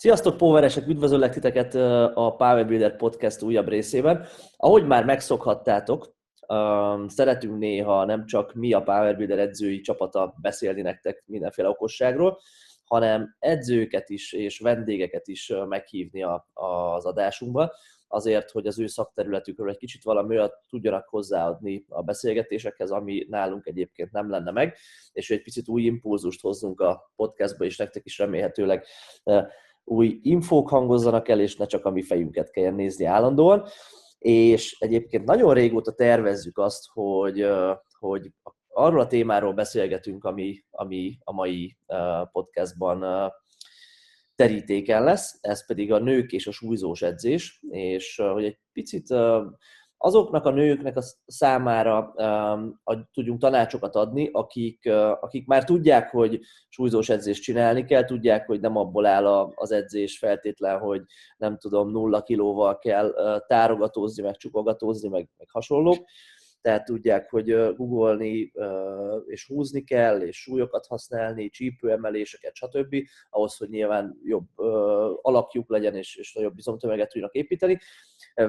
Sziasztok, Poweresek! Üdvözöllek titeket a Power Builder Podcast újabb részében. Ahogy már megszokhattátok, szeretünk néha nem csak mi a Power Builder edzői csapata beszélni nektek mindenféle okosságról, hanem edzőket is és vendégeket is meghívni az adásunkba, azért, hogy az ő szakterületükről egy kicsit valami olyat tudjanak hozzáadni a beszélgetésekhez, ami nálunk egyébként nem lenne meg, és egy picit új impulzust hozzunk a podcastba, és nektek is remélhetőleg új infók hangozzanak el, és ne csak a mi fejünket kelljen nézni állandóan. És egyébként nagyon régóta tervezzük azt, hogy, hogy arról a témáról beszélgetünk, ami, ami a mai podcastban terítéken lesz, ez pedig a nők és a súlyzós edzés, és hogy egy picit azoknak a nőknek a számára um, tudjunk tanácsokat adni, akik, uh, akik már tudják, hogy súlyzós edzést csinálni kell, tudják, hogy nem abból áll a, az edzés feltétlen, hogy nem tudom, nulla kilóval kell uh, tárogatózni, meg csukogatózni, meg, meg hasonlók, tehát tudják, hogy googolni és húzni kell, és súlyokat használni, csípőemeléseket, stb. ahhoz, hogy nyilván jobb alakjuk legyen, és, és nagyobb bizomtömeget tudjanak építeni.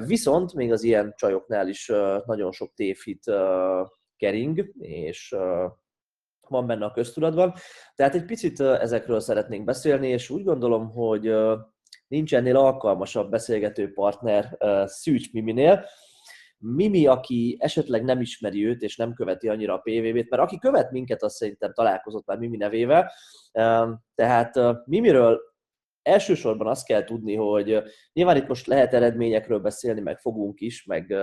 Viszont még az ilyen csajoknál is nagyon sok tévhit kering, és van benne a köztudatban. Tehát egy picit ezekről szeretnénk beszélni, és úgy gondolom, hogy nincs ennél alkalmasabb beszélgető partner Szűcs Miminél, Mimi, aki esetleg nem ismeri őt, és nem követi annyira a PVB-t, mert aki követ minket, az szerintem találkozott már Mimi nevével. Tehát Mimiről elsősorban azt kell tudni, hogy nyilván itt most lehet eredményekről beszélni, meg fogunk is, meg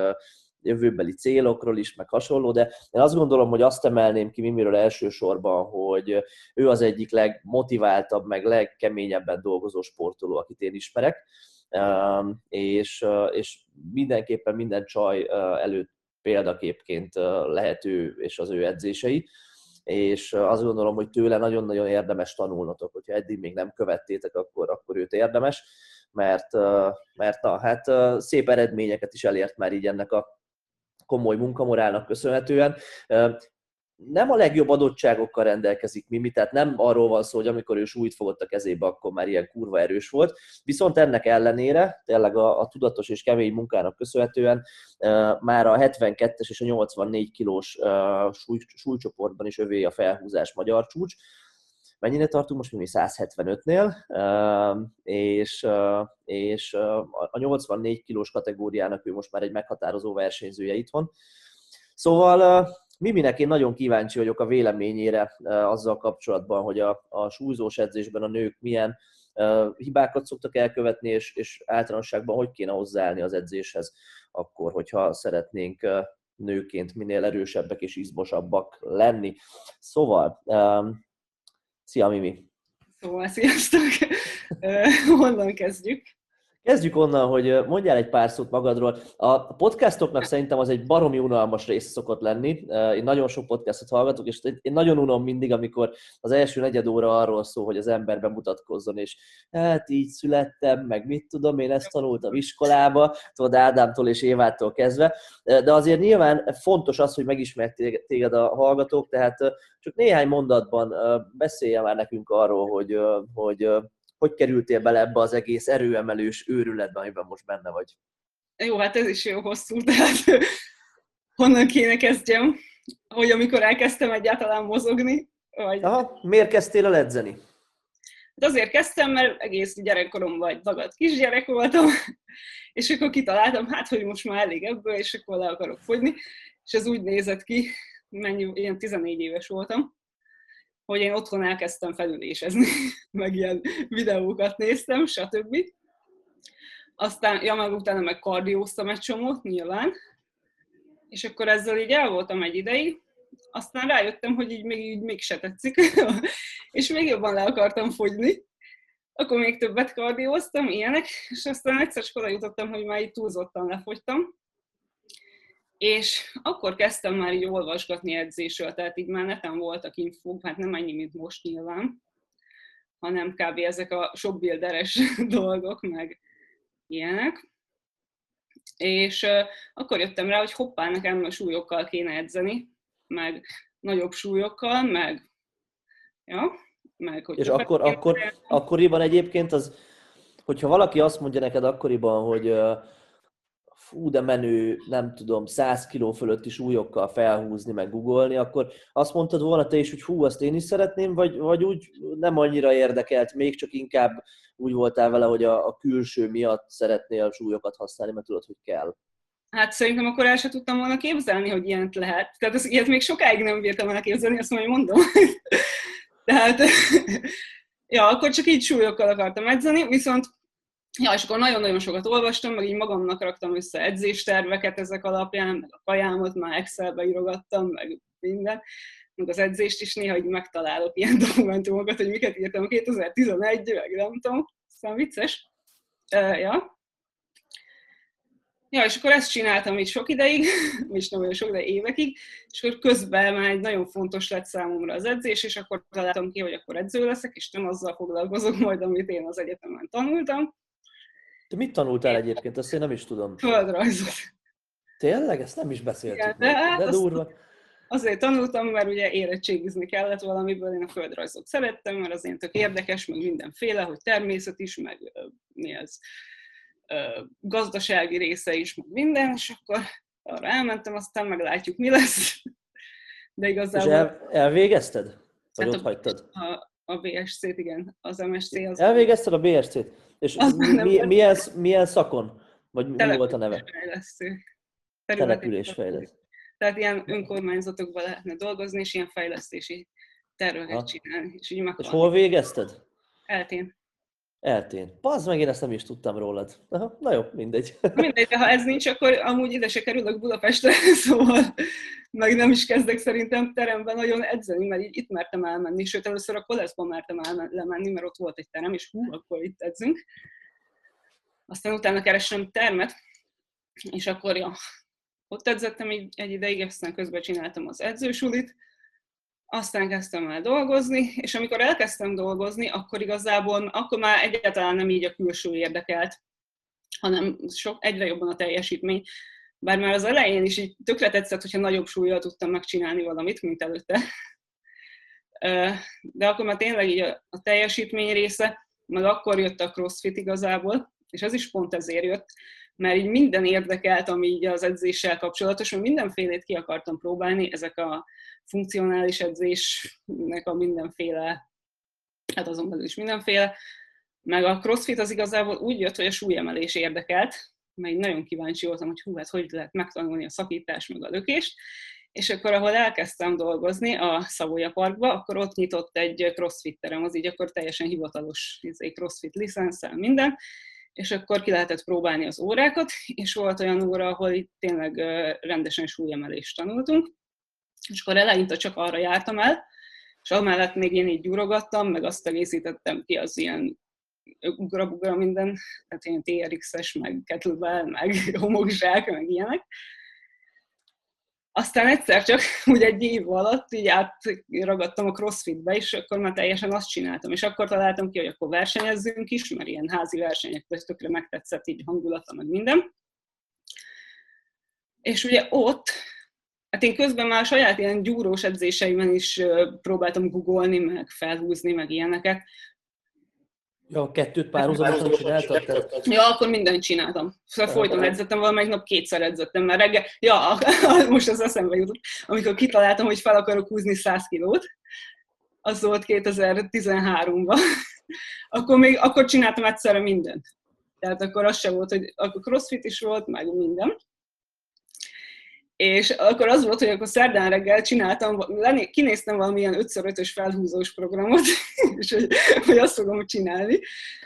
jövőbeli célokról is, meg hasonló, de én azt gondolom, hogy azt emelném ki Mimiről elsősorban, hogy ő az egyik legmotiváltabb, meg legkeményebben dolgozó sportoló, akit én ismerek. És, és mindenképpen minden csaj előtt példaképként lehető és az ő edzései, és azt gondolom, hogy tőle nagyon-nagyon érdemes tanulnotok, hogyha eddig még nem követtétek, akkor, akkor őt érdemes, mert, mert na, hát szép eredményeket is elért már így ennek a komoly munkamorálnak köszönhetően nem a legjobb adottságokkal rendelkezik Mimi, tehát nem arról van szó, hogy amikor ő súlyt fogott a kezébe, akkor már ilyen kurva erős volt. Viszont ennek ellenére, tényleg a, a tudatos és kemény munkának köszönhetően uh, már a 72-es és a 84 kilós uh, súly, súlycsoportban is övé a felhúzás magyar csúcs. Mennyire tartunk most, mi 175-nél, uh, és, uh, és uh, a 84 kilós kategóriának ő most már egy meghatározó versenyzője itthon. Szóval Miminek én nagyon kíváncsi vagyok a véleményére azzal kapcsolatban, hogy a, a súlyzós edzésben a nők milyen hibákat szoktak elkövetni, és, és általánosságban hogy kéne hozzáállni az edzéshez, akkor, hogyha szeretnénk nőként minél erősebbek és izmosabbak lenni. Szóval, um, szia Mimi! Szóval, sziasztok! Honnan kezdjük? Kezdjük onnan, hogy mondjál egy pár szót magadról. A podcastoknak szerintem az egy baromi unalmas rész szokott lenni. Én nagyon sok podcastot hallgatok, és én nagyon unom mindig, amikor az első negyed óra arról szól, hogy az ember bemutatkozzon, és hát így születtem, meg mit tudom, én ezt tanultam iskolába, tudod, Ádámtól és Évától kezdve. De azért nyilván fontos az, hogy megismert téged a hallgatók, tehát csak néhány mondatban beszélje már nekünk arról, hogy, hogy hogy kerültél bele ebbe az egész erőemelős őrületbe, amiben most benne vagy? Jó, hát ez is jó hosszú, tehát honnan kéne kezdjem, hogy amikor elkezdtem egyáltalán mozogni, vagy... Aha, miért kezdtél el edzeni? De hát azért kezdtem, mert egész gyerekkoromban egy dagadt kisgyerek voltam, és akkor kitaláltam, hát, hogy most már elég ebből, és akkor le akarok fogyni, és ez úgy nézett ki, mennyi, ilyen 14 éves voltam, hogy én otthon elkezdtem felülésezni, meg ilyen videókat néztem, stb. Aztán, ja, meg utána meg kardióztam egy csomót, nyilván. És akkor ezzel így el voltam egy ideig, aztán rájöttem, hogy így még, így még se tetszik, és még jobban le akartam fogyni. Akkor még többet kardióztam, ilyenek, és aztán egyszer csak oda jutottam, hogy már így túlzottan lefogytam, és akkor kezdtem már így olvasgatni edzésről, tehát így már neten voltak infók, hát nem ennyi, mint most nyilván, hanem kb. ezek a sok bilderes dolgok, meg ilyenek. És uh, akkor jöttem rá, hogy hoppá, nekem a súlyokkal kéne edzeni, meg nagyobb súlyokkal, meg ja, meg hogy... És akkor, akkor, akkoriban egyébként az hogyha valaki azt mondja neked akkoriban, hogy fú, de menő, nem tudom, 100 kiló fölötti súlyokkal felhúzni, meg googolni, akkor azt mondtad volna te is, hogy hú, azt én is szeretném, vagy, vagy úgy nem annyira érdekelt, még csak inkább úgy voltál vele, hogy a, a külső miatt szeretnél a súlyokat használni, mert tudod, hogy kell. Hát szerintem akkor el sem tudtam volna képzelni, hogy ilyet lehet. Tehát az, ilyet még sokáig nem bírtam elképzelni, azt majd mondom. Tehát, ja, akkor csak így súlyokkal akartam edzeni, viszont Ja, és akkor nagyon-nagyon sokat olvastam, meg így magamnak raktam össze edzésterveket ezek alapján, meg a kajámot már Excelbe írogattam, meg minden, meg az edzést is néha így megtalálok ilyen dokumentumokat, hogy miket írtam 2011, meg nem tudom, aztán vicces. Uh, ja. Ja, és akkor ezt csináltam így sok ideig, és nem olyan sok, de évekig, és akkor közben már egy nagyon fontos lett számomra az edzés, és akkor találtam ki, hogy akkor edző leszek, és nem azzal foglalkozok majd, amit én az egyetemen tanultam, te mit tanultál egyébként? Ezt én nem is tudom. Földrajzot. Tényleg? Ezt nem is beszéltük. Igen, de, hát de durva. Azért tanultam, mert ugye érettségizni kellett valamiből, én a földrajzot szerettem, mert az én tök érdekes, meg mindenféle, hogy természet is, meg mi ez, gazdasági része is, meg minden, és akkor arra elmentem, aztán meglátjuk, mi lesz. De igazából... És el, elvégezted? Vagy hát ott a, hagytad? A, a BSC-t, igen, az MSC. Az Elvégezted a BSC-t? És mi, milyen, milyen szakon? Vagy mi volt a neve? Fejlesztő. Településfejlesztő. Tehát ilyen önkormányzatokban lehetne dolgozni, és ilyen fejlesztési terveket csinálni. És, így és hol végezted? Eltén. Eltén. Pazd meg, én ezt nem is tudtam rólad. Aha, na jó, mindegy. Mindegy, de ha ez nincs, akkor amúgy ide se kerülök Budapestre, szóval meg nem is kezdek szerintem teremben nagyon edzeni, mert így itt mertem elmenni, sőt először a koleszban mertem elmenni, mert ott volt egy terem, és hú, akkor itt edzünk. Aztán utána keresem termet, és akkor ja, ott edzettem egy, egy ideig, aztán közben csináltam az edzősulit, aztán kezdtem el dolgozni, és amikor elkezdtem dolgozni, akkor igazából akkor már egyáltalán nem így a külső érdekelt, hanem sok, egyre jobban a teljesítmény. Bár már az elején is így tökre tetszett, hogyha nagyobb súlyjal tudtam megcsinálni valamit, mint előtte. De akkor már tényleg így a teljesítmény része, meg akkor jött a crossfit igazából, és az is pont ezért jött, mert így minden érdekelt, ami így az edzéssel kapcsolatos, mert mindenfélét ki akartam próbálni, ezek a funkcionális edzésnek a mindenféle, hát azon belül is mindenféle, meg a crossfit az igazából úgy jött, hogy a súlyemelés érdekelt, mert nagyon kíváncsi voltam, hogy hú, hát hogy lehet megtanulni a szakítás meg a lökést, és akkor, ahol elkezdtem dolgozni a Szavoya Parkba, akkor ott nyitott egy crossfit terem, az így akkor teljesen hivatalos izé, crossfit licenszel minden, és akkor ki lehetett próbálni az órákat, és volt olyan óra, ahol itt tényleg rendesen súlyemelést tanultunk, és akkor eleinte csak arra jártam el, és amellett még én így gyúrogattam, meg azt egészítettem ki az ilyen ugra minden, tehát ilyen TRX-es, meg kettlebell, meg homokzsák, meg ilyenek. Aztán egyszer csak úgy egy év alatt így átragadtam a crossfitbe, és akkor már teljesen azt csináltam. És akkor találtam ki, hogy akkor versenyezzünk is, mert ilyen házi versenyek tökre megtetszett így hangulata, meg minden. És ugye ott Hát én közben már saját ilyen gyúrós edzéseimben is próbáltam googolni, meg felhúzni, meg ilyeneket. Ja, kettőt párhuzamosan csináltad? Ja, akkor mindent csináltam. Szóval folyton edzettem, valamelyik nap kétszer edzettem, mert reggel, ja, most az eszembe jutott, amikor kitaláltam, hogy fel akarok húzni 100 kilót, az volt 2013-ban, akkor még, akkor csináltam egyszerre mindent. Tehát akkor az sem volt, hogy akkor crossfit is volt, meg minden. És akkor az volt, hogy akkor szerdán reggel csináltam, kinéztem valamilyen 5x5-ös felhúzós programot, és hogy, hogy azt fogom csinálni.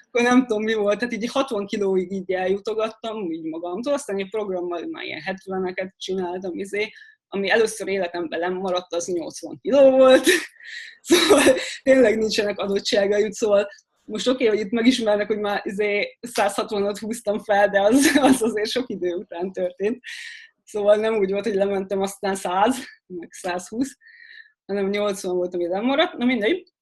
Akkor nem tudom mi volt, tehát így 60 kilóig így eljutogattam, így magamtól, aztán egy programmal már ilyen 70-eket csináltam, izé, ami először életemben nem maradt, az 80 kiló volt. Szóval tényleg nincsenek adottságaid, szóval most oké, okay, hogy itt megismernek, hogy már izé 160-at húztam fel, de az, az azért sok idő után történt. Szóval nem úgy volt, hogy lementem aztán 100, meg 120, hanem 80 volt, ami lemaradt, na mindegy.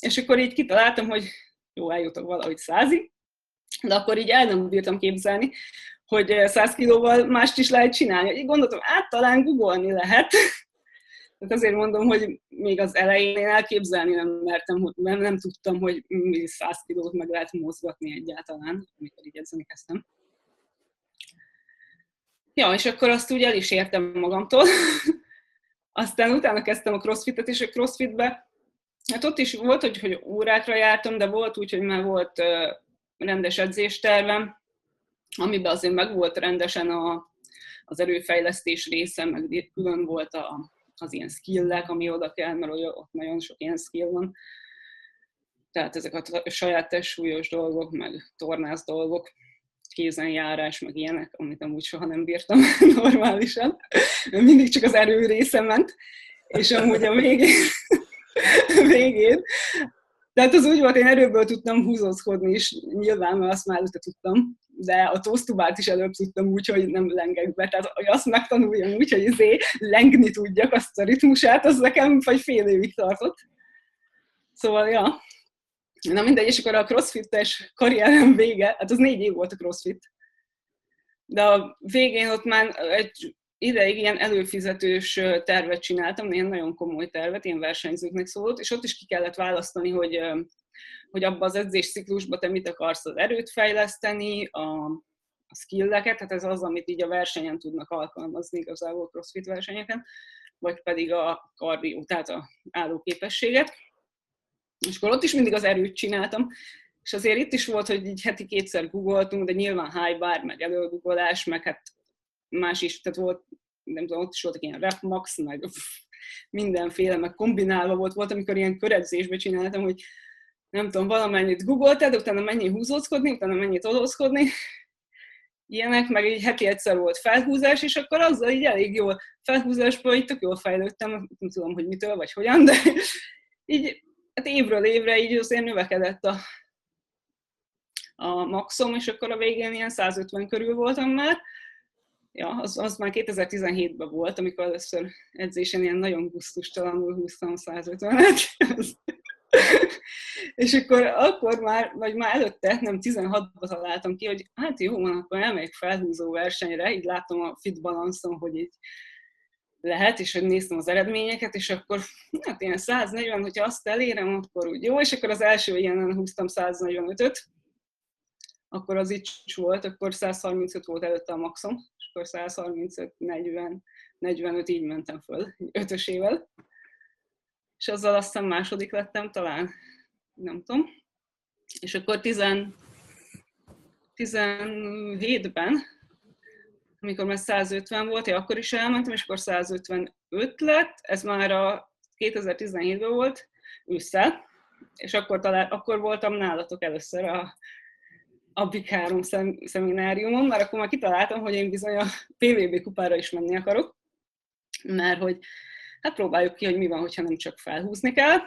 És akkor így kitaláltam, hogy jó, eljutok valahogy százig, de akkor így el nem bírtam képzelni, hogy 100 kilóval mást is lehet csinálni. Így gondoltam, át talán googolni lehet, Tehát azért mondom, hogy még az elején én elképzelni nem mertem, hogy nem, nem tudtam, hogy 100 kilót meg lehet mozgatni egyáltalán, amikor így edzeni kezdtem. Ja, és akkor azt úgy el is értem magamtól. Aztán utána kezdtem a crossfitet, és a crossfitbe, hát ott is volt, hogy, hogy órákra jártam, de volt úgy, hogy már volt uh, rendes edzéstervem, amiben azért meg volt rendesen a, az erőfejlesztés része, meg külön volt a, az ilyen skillek, ami oda kell, mert ott nagyon sok ilyen skill van. Tehát ezek a saját testsúlyos dolgok, meg tornász dolgok, kézenjárás, meg ilyenek, amit amúgy soha nem bírtam normálisan. Mindig csak az erő része ment, és amúgy a végén, végén tehát az úgy volt, én erőből tudtam húzózkodni is, nyilván, mert azt már előtte tudtam, de a tosztubát is előbb tudtam úgy, hogy nem lengek be. Tehát hogy azt megtanuljam úgy, hogy izé lengni tudjak azt a ritmusát, az nekem vagy fél évig tartott. Szóval, ja. Na mindegy, és akkor a crossfittes karrierem vége, hát az négy év volt a crossfit. De a végén ott már egy ideig ilyen előfizetős tervet csináltam, ilyen nagyon komoly tervet, ilyen versenyzőknek szólt, és ott is ki kellett választani, hogy, hogy abban az edzésciklusban te mit akarsz az erőt fejleszteni, a, a skilleket, tehát ez az, amit így a versenyen tudnak alkalmazni igazából crossfit versenyeken, vagy pedig a kardió, tehát a állóképességet. És akkor ott is mindig az erőt csináltam, és azért itt is volt, hogy így heti kétszer googoltunk, de nyilván high bar, meg előgugolás, meg hát más is, tehát volt, nem tudom, ott is voltak ilyen rep max, meg mindenféle, meg kombinálva volt, volt, amikor ilyen köredzésbe csináltam, hogy nem tudom, valamennyit googoltad, utána mennyi húzózkodni, utána mennyit odózkodni, ilyenek, meg így heti egyszer volt felhúzás, és akkor azzal így elég jól felhúzásban így tök jól fejlődtem, nem tudom, hogy mitől, vagy hogyan, de így hát évről évre így azért növekedett a, a maxom, és akkor a végén ilyen 150 körül voltam már, ja, az, az már 2017-ben volt, amikor először edzésen ilyen nagyon gusztustalanul húztam 150-et. és akkor, akkor már, vagy már előtte, nem 16-ban találtam ki, hogy hát jó van, akkor elmegyek felhúzó versenyre, így látom a fit balanszon, hogy így lehet, és hogy néztem az eredményeket, és akkor hát ilyen 140, hogyha azt elérem, akkor úgy jó, és akkor az első ilyenen húztam 145-öt, akkor az így volt, akkor 135 volt előtte a maxom, és akkor 135, 40, 45 így mentem föl, ötösével. És azzal aztán második lettem talán, nem tudom. És akkor 10, 17-ben, amikor már 150 volt, én akkor is elmentem, és akkor 155 lett, ez már a 2017-ben volt, ősszel, és akkor, talál, akkor voltam nálatok először a a Big 3 szem, szemináriumon, mert akkor már kitaláltam, hogy én bizony a PVB kupára is menni akarok, mert hogy hát próbáljuk ki, hogy mi van, hogyha nem csak felhúzni kell,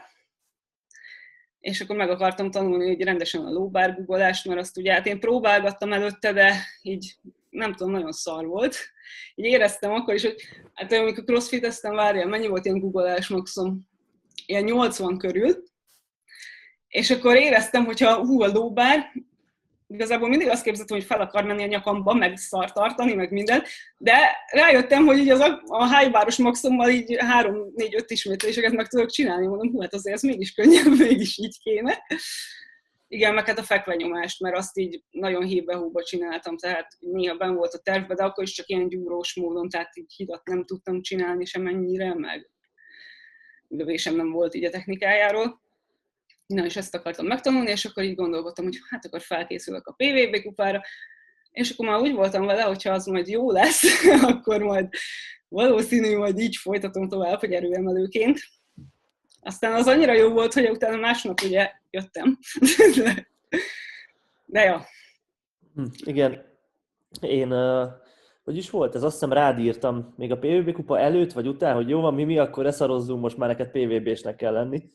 és akkor meg akartam tanulni hogy rendesen a lóbárgugolást, mert azt ugye hát én próbálgattam előtte, de így nem tudom, nagyon szar volt. Így éreztem akkor is, hogy hát amikor crossfiteztem, várjál, mennyi volt ilyen googolás maximum? Ilyen 80 körül. És akkor éreztem, hogyha hú, a lóbár, igazából mindig azt képzeltem, hogy fel akar menni a nyakamba, meg szar tartani, meg minden, de rájöttem, hogy így az a, a hájváros maximummal így három, négy, öt ismétléseket meg tudok csinálni, mondom, hú, hát azért ez mégis könnyebb, mégis így kéne. Igen, meg hát a fekvenyomást, mert azt így nagyon híbe csináltam, tehát néha ben volt a tervben, de akkor is csak ilyen gyúrós módon, tehát így hidat nem tudtam csinálni semennyire, meg lövésem nem volt így a technikájáról Na, és ezt akartam megtanulni, és akkor így gondolkodtam, hogy hát akkor felkészülök a PVB kupára, és akkor már úgy voltam vele, hogyha az majd jó lesz, akkor majd valószínű, hogy így folytatom tovább, hogy erőemelőként. Aztán az annyira jó volt, hogy utána másnap ugye jöttem. De, de jó. Hm, igen. Én, uh, hogy is volt ez? Azt hiszem rád írtam még a PVB kupa előtt, vagy után, hogy jó van, mi mi, akkor eszarozzunk, most már neked PVB-snek kell lenni.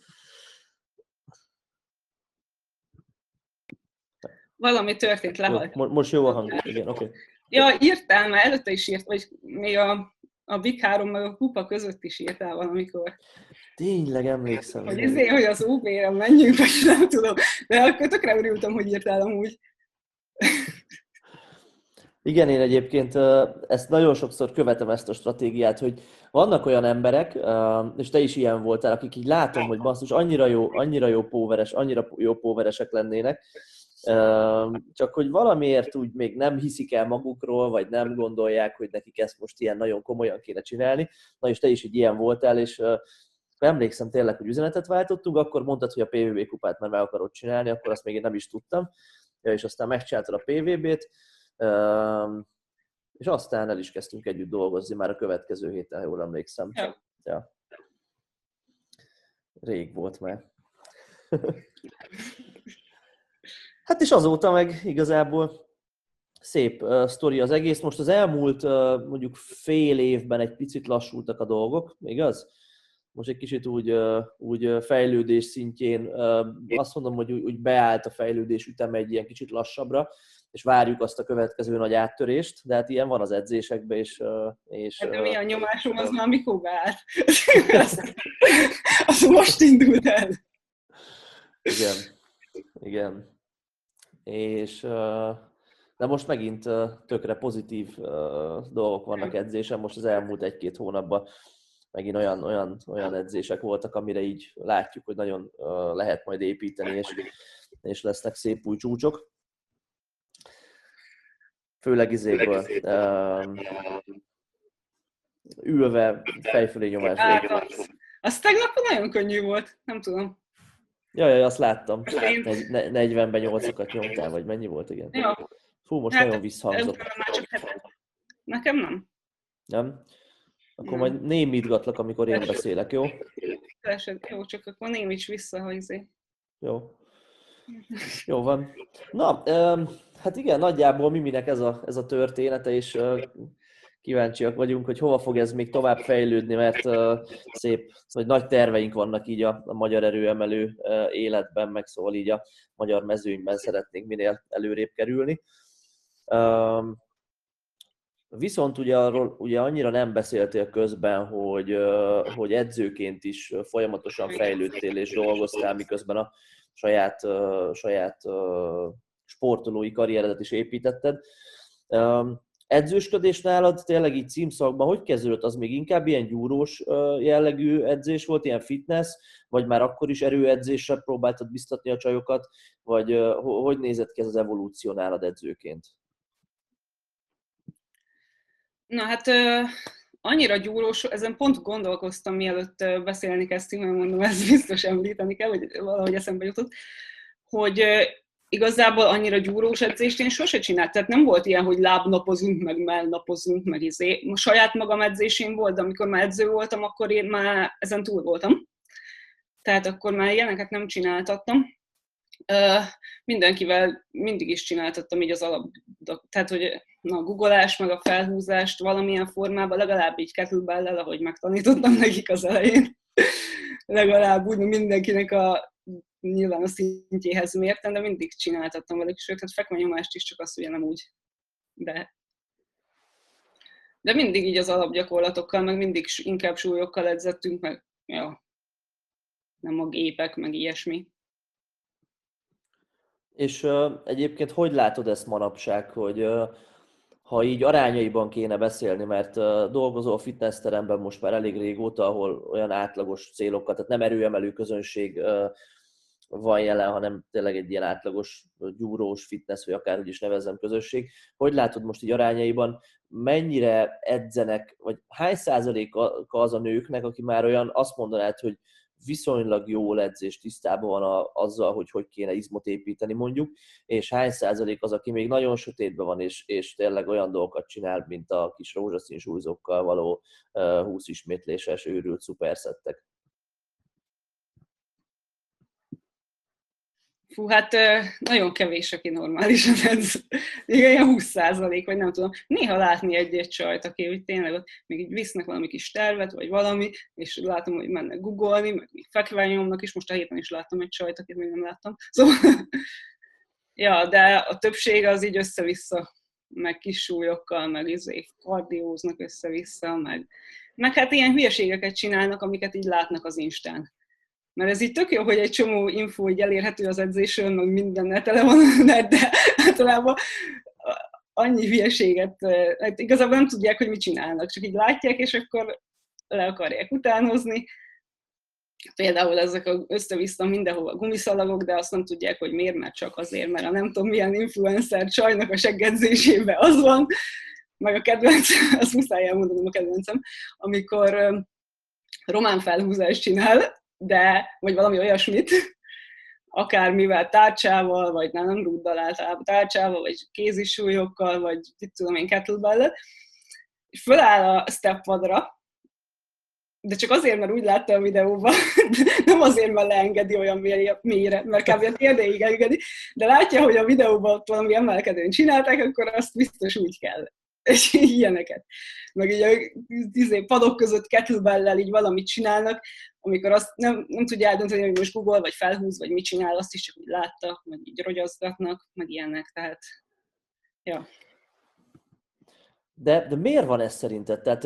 valami történt, lehalt. Jó, most jó a hang, igen, oké. Okay. Ja, írtál már, előtte is írt, vagy még a, a Big 3 meg a kupa között is írtál valamikor. Tényleg emlékszem. Hogy ezért, hogy az UB-re menjünk, vagy nem tudom. De akkor tökre örültem, hogy írtál amúgy. Igen, én egyébként ezt nagyon sokszor követem ezt a stratégiát, hogy vannak olyan emberek, és te is ilyen voltál, akik így látom, hogy basszus, annyira jó, annyira jó póveres, annyira jó póveresek lennének, csak hogy valamiért úgy még nem hiszik el magukról, vagy nem gondolják, hogy nekik ezt most ilyen nagyon komolyan kéne csinálni. Na és te is így ilyen voltál, és emlékszem tényleg, hogy üzenetet váltottunk, akkor mondtad, hogy a PVB kupát már meg akarod csinálni, akkor azt még én nem is tudtam, és aztán megcsináltad a PVB-t, és aztán el is kezdtünk együtt dolgozni már a következő héten, jól emlékszem. Ja. ja. Rég volt már. hát és azóta meg igazából szép uh, sztori az egész. Most az elmúlt uh, mondjuk fél évben egy picit lassultak a dolgok, igaz? Most egy kicsit úgy, úgy fejlődés szintjén azt mondom, hogy úgy, úgy beállt a fejlődés üteme egy ilyen kicsit lassabbra, és várjuk azt a következő nagy áttörést, de hát ilyen van az edzésekben, és... és hát de mi a nyomásom, az már mikor beállt? az most indult el. Igen, igen. És de most megint tökre pozitív dolgok vannak edzésen, most az elmúlt egy-két hónapban megint olyan, olyan, olyan edzések voltak, amire így látjuk, hogy nagyon lehet majd építeni, és, és lesznek szép új csúcsok. Főleg izéből. Um, ülve, fejfölé nyomás. Az, tegnap nagyon könnyű volt, nem tudom. Jaj, jaj, azt láttam. 40-ben 8-okat nyomtál, vagy mennyi volt, igen. Jó. Fú, most hát, nagyon visszhangzott. Nekem nem. Nem? Akkor nem. majd némítgatlak, amikor én beszélek, jó? Jó, csak akkor némíts vissza, hogy izé. Jó. Jó van. Na, hát igen, nagyjából Miminek ez a, ez a története, és kíváncsiak vagyunk, hogy hova fog ez még tovább fejlődni, mert szép, szóval nagy terveink vannak így a, a magyar erőemelő életben, meg szóval így a magyar mezőnyben szeretnénk minél előrébb kerülni. Viszont ugye arról ugye annyira nem beszéltél közben, hogy, hogy edzőként is folyamatosan fejlődtél és dolgoztál, miközben a saját, saját sportolói karrieredet is építetted. Edzősködés nálad tényleg így címszakban, hogy kezdődött? Az még inkább ilyen gyúrós jellegű edzés volt, ilyen fitness, vagy már akkor is erőedzésre próbáltad biztatni a csajokat, vagy hogy nézett ki ez az evolúció nálad edzőként? Na hát annyira gyúrós, ezen pont gondolkoztam, mielőtt beszélni kezdtünk, mert mondom, ezt biztos említeni kell, vagy valahogy eszembe jutott, hogy igazából annyira gyúrós edzést én sose csinált. Tehát nem volt ilyen, hogy lábnapozunk, meg mellnapozunk, meg izé. A saját magam edzésén volt, de amikor már edző voltam, akkor én már ezen túl voltam. Tehát akkor már ilyeneket nem csináltattam. Mindenkivel mindig is csináltattam így az alap, tehát hogy a googolás, meg a felhúzást valamilyen formában, legalább így kettlebell ahogy megtanítottam nekik az elején. legalább úgy mindenkinek a nyilván a szintjéhez mértem, de mindig csináltattam velük, sőt, hát fekvenyomást is csak azt ugye nem úgy. De, de mindig így az alapgyakorlatokkal, meg mindig inkább súlyokkal edzettünk, meg ja, nem a gépek, meg ilyesmi. És uh, egyébként hogy látod ezt manapság, hogy uh, ha így arányaiban kéne beszélni, mert dolgozol a fitnessteremben most már elég régóta, ahol olyan átlagos célokat, tehát nem erőemelő közönség van jelen, hanem tényleg egy ilyen átlagos gyúrós fitness, vagy akárhogy is nevezem közösség. Hogy látod most így arányaiban, mennyire edzenek, vagy hány százaléka az a nőknek, aki már olyan azt mondanád, hogy viszonylag jó edzés tisztában van a, azzal, hogy hogy kéne izmot építeni mondjuk, és hány százalék az, aki még nagyon sötétben van, és, és tényleg olyan dolgokat csinál, mint a kis rózsaszín súlyzókkal való uh, 20 ismétléses őrült szuperszettek. Fú, hát nagyon kevés, aki normálisan ez. Igen, ilyen 20 százalék, vagy nem tudom. Néha látni egy-egy csajt, aki hogy tényleg ott még így visznek valami kis tervet, vagy valami, és látom, hogy mennek googolni, meg még fekve nyomnak is, most a héten is láttam egy csajt, akit még nem láttam. Szóval, ja, de a többség az így össze-vissza, meg kis súlyokkal, meg izé kardióznak össze-vissza, meg, meg hát ilyen hülyeségeket csinálnak, amiket így látnak az Instán mert ez így tök jó, hogy egy csomó info így elérhető az edzésről, meg minden tele van de általában annyi hülyeséget, hát igazából nem tudják, hogy mit csinálnak, csak így látják, és akkor le akarják utánozni. Például ezek a össze-vissza mindenhova gumiszalagok, de azt nem tudják, hogy miért, mert csak azért, mert a nem tudom milyen influencer csajnak a seggedzésében az van, meg a kedvenc, azt muszáj elmondanom a kedvencem, amikor román felhúzást csinál, de, vagy valami olyasmit, akármivel, tárcsával, vagy nem, nem rúddal általában, tárcsával, vagy kézisúlyokkal, vagy mit tudom én, kettlebell és föláll a steppadra, de csak azért, mert úgy látta a videóban, nem azért, mert leengedi olyan mélyre, mert kb. a térdéig engedi, de látja, hogy a videóban ott valami emelkedőn csinálták, akkor azt biztos úgy kell. És ilyeneket. Meg így a izé, padok között kettlebell így valamit csinálnak, amikor azt nem, nem tudja eldönteni, hogy most Google, vagy felhúz, vagy mit csinál, azt is csak úgy látta, vagy így rogyazgatnak, meg ilyenek, tehát ja. De, de miért van ez szerinted? Tehát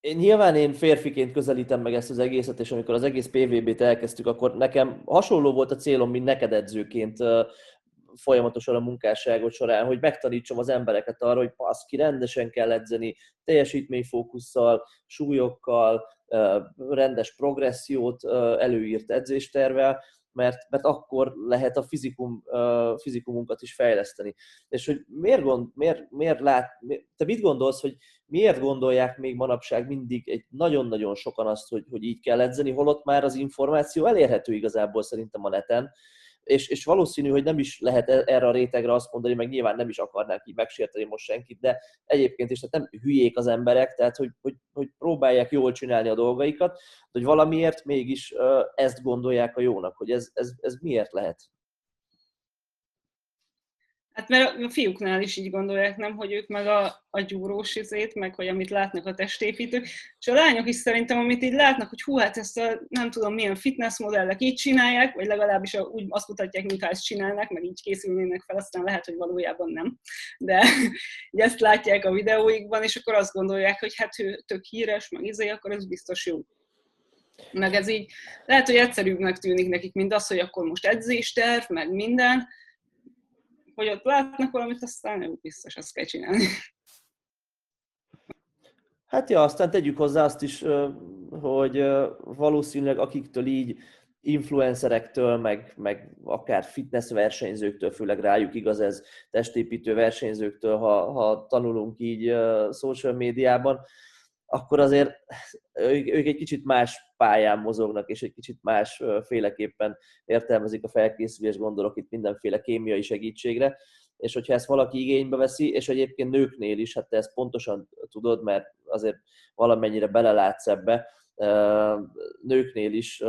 én, nyilván én férfiként közelítem meg ezt az egészet, és amikor az egész PVB-t elkezdtük, akkor nekem hasonló volt a célom, mint neked edzőként folyamatosan a munkásságot során, hogy megtanítsam az embereket arra, hogy paszki, rendesen kell edzeni, teljesítményfókusszal, súlyokkal, rendes progressziót előírt edzéstervel, mert, mert akkor lehet a fizikum, fizikumunkat is fejleszteni. És hogy miért, gond, miért, miért lát, te mit gondolsz, hogy miért gondolják még manapság mindig egy nagyon-nagyon sokan azt, hogy, hogy így kell edzeni, holott már az információ elérhető igazából szerintem a neten, és, és valószínű, hogy nem is lehet e, erre a rétegre azt mondani, meg nyilván nem is akarnák így megsérteni most senkit, de egyébként is tehát nem hülyék az emberek, tehát hogy, hogy, hogy próbálják jól csinálni a dolgaikat, hogy valamiért mégis ezt gondolják a jónak, hogy ez, ez, ez miért lehet? Hát mert a fiúknál is így gondolják, nem, hogy ők meg a, a gyúrós izét, meg hogy amit látnak a testépítők, és a lányok is szerintem, amit így látnak, hogy hú, hát ezt a nem tudom milyen fitness modellek így csinálják, vagy legalábbis úgy azt mutatják, mintha ezt csinálnak, meg így készülnének fel, aztán lehet, hogy valójában nem. De így ezt látják a videóikban, és akkor azt gondolják, hogy hát ő tök híres, meg izé, akkor ez biztos jó. Meg ez így lehet, hogy egyszerűbbnek tűnik nekik, mint az, hogy akkor most edzésterv, meg minden, hogy ott látnak valamit, aztán ők biztos azt kell csinálni. Hát ja, aztán tegyük hozzá azt is, hogy valószínűleg akiktől így influencerektől, meg, meg akár fitness versenyzőktől, főleg rájuk igaz ez, testépítő versenyzőktől, ha, ha tanulunk így social médiában, akkor azért ők, egy kicsit más pályán mozognak, és egy kicsit más féleképpen értelmezik a felkészülés, gondolok itt mindenféle kémiai segítségre, és hogyha ezt valaki igénybe veszi, és egyébként nőknél is, hát te ezt pontosan tudod, mert azért valamennyire belelátsz ebbe, nőknél is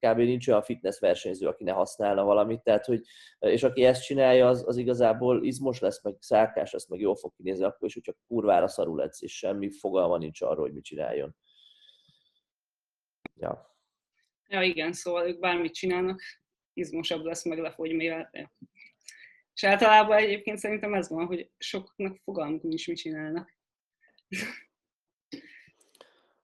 kb. nincs olyan fitness versenyző, aki ne használna valamit, tehát hogy, és aki ezt csinálja, az, az igazából izmos lesz, meg szálkás lesz, meg jól fog kinézni akkor is, hogyha kurvára szarul edz, és semmi fogalma nincs arról, hogy mit csináljon. Ja. Ja, igen, szóval ők bármit csinálnak, izmosabb lesz, meg lefogy mivel. És általában egyébként szerintem ez van, hogy soknak fogalmuk nincs, mit csinálnak.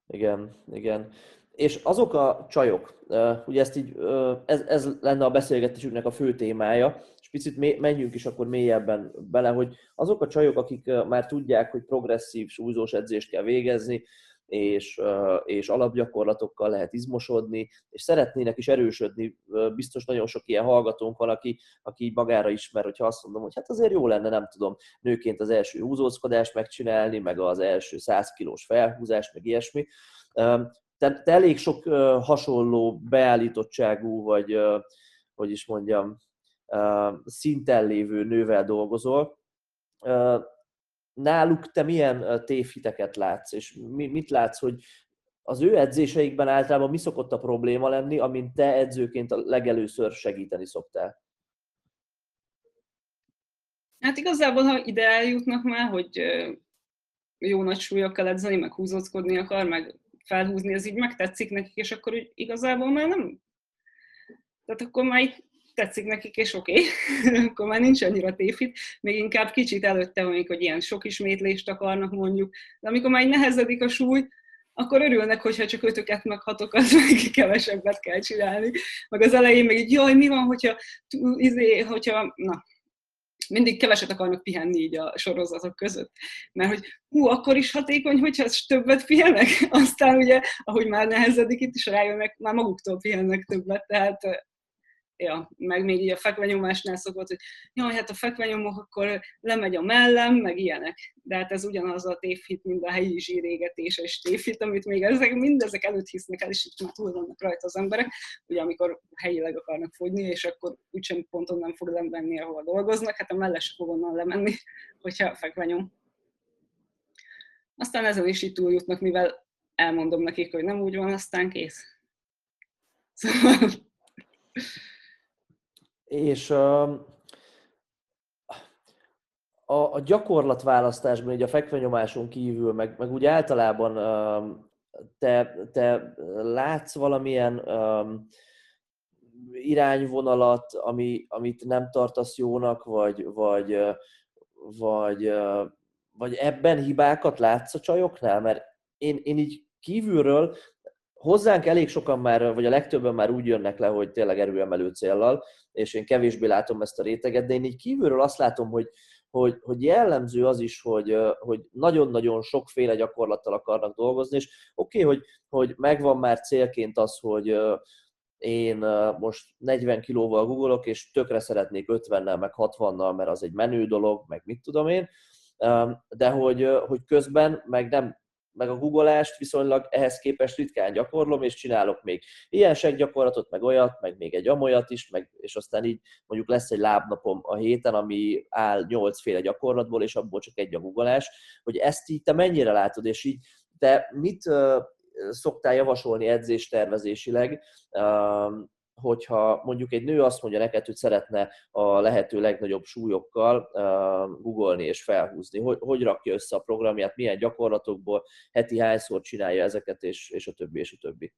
Igen, igen. És azok a csajok, ugye ezt így, ez, ez lenne a beszélgetésünknek a fő témája, és picit menjünk is akkor mélyebben bele, hogy azok a csajok, akik már tudják, hogy progresszív súlyzós edzést kell végezni, és, és alapgyakorlatokkal lehet izmosodni, és szeretnének is erősödni. Biztos nagyon sok ilyen hallgatónk van, aki, aki magára ismer, hogyha azt mondom, hogy hát azért jó lenne, nem tudom, nőként az első húzózkodást megcsinálni, meg az első 100 kilós felhúzást, meg ilyesmi. Tehát te elég sok hasonló beállítottságú, vagy hogy is mondjam, szinten lévő nővel dolgozol náluk te milyen tévhiteket látsz, és mit látsz, hogy az ő edzéseikben általában mi szokott a probléma lenni, amint te edzőként a legelőször segíteni szoktál? Hát igazából, ha ide eljutnak már, hogy jó nagy súlyokkal edzeni, meg húzózkodni akar, meg felhúzni, ez így megtetszik nekik, és akkor úgy igazából már nem... Tehát akkor már így tetszik nekik, és oké, okay. akkor már nincs annyira tévhit, még inkább kicsit előtte, hogy ilyen sok ismétlést akarnak mondjuk, de amikor már nehezedik a súly, akkor örülnek, hogyha csak ötöket meg hatokat, meg kevesebbet kell csinálni. Meg az elején meg így, jaj, mi van, hogyha, izé, hogyha na, mindig keveset akarnak pihenni így a sorozatok között. Mert hogy hú, akkor is hatékony, hogyha többet pihenek, aztán ugye, ahogy már nehezedik itt is rájönnek, már maguktól pihennek többet, tehát ja, meg még így a fekvenyomásnál szokott, hogy jaj, hát a fekvenyomok akkor lemegy a mellem, meg ilyenek. De hát ez ugyanaz a tévhit, mint a helyi és tévhit, amit még ezek, mindezek előtt hisznek el, és itt már túl vannak rajta az emberek, ugye amikor helyileg akarnak fogyni, és akkor úgysem ponton nem fog lemenni, ahol dolgoznak, hát a melles fog onnan lemenni, hogyha fekvenyom. Aztán ezen is itt túljutnak, mivel elmondom nekik, hogy nem úgy van, aztán kész. Szóval és a, a gyakorlatválasztásban, így a fekvenyomáson kívül, meg, meg úgy általában te, te látsz valamilyen irányvonalat, ami, amit nem tartasz jónak, vagy, vagy, vagy, vagy ebben hibákat látsz a csajoknál? Mert én, én így kívülről hozzánk elég sokan már, vagy a legtöbben már úgy jönnek le, hogy tényleg erőemelő céllal, és én kevésbé látom ezt a réteget, de én így kívülről azt látom, hogy, hogy, hogy jellemző az is, hogy, hogy nagyon-nagyon sokféle gyakorlattal akarnak dolgozni, és oké, okay, hogy, hogy megvan már célként az, hogy én most 40 kilóval googolok, és tökre szeretnék 50-nel, meg 60-nal, mert az egy menő dolog, meg mit tudom én, de hogy, hogy közben meg nem meg a googolást viszonylag ehhez képest ritkán gyakorlom, és csinálok még ilyen gyakorlatot, meg olyat, meg még egy amolyat is, meg, és aztán így mondjuk lesz egy lábnapom a héten, ami áll nyolcféle gyakorlatból, és abból csak egy a googolás, hogy ezt így te mennyire látod, és így te mit szoktál javasolni edzéstervezésileg, hogyha mondjuk egy nő azt mondja neked, hogy szeretne a lehető legnagyobb súlyokkal uh, googolni és felhúzni, hogy, hogy rakja össze a programját, milyen gyakorlatokból, heti hányszor csinálja ezeket, és, és a többi, és a többi.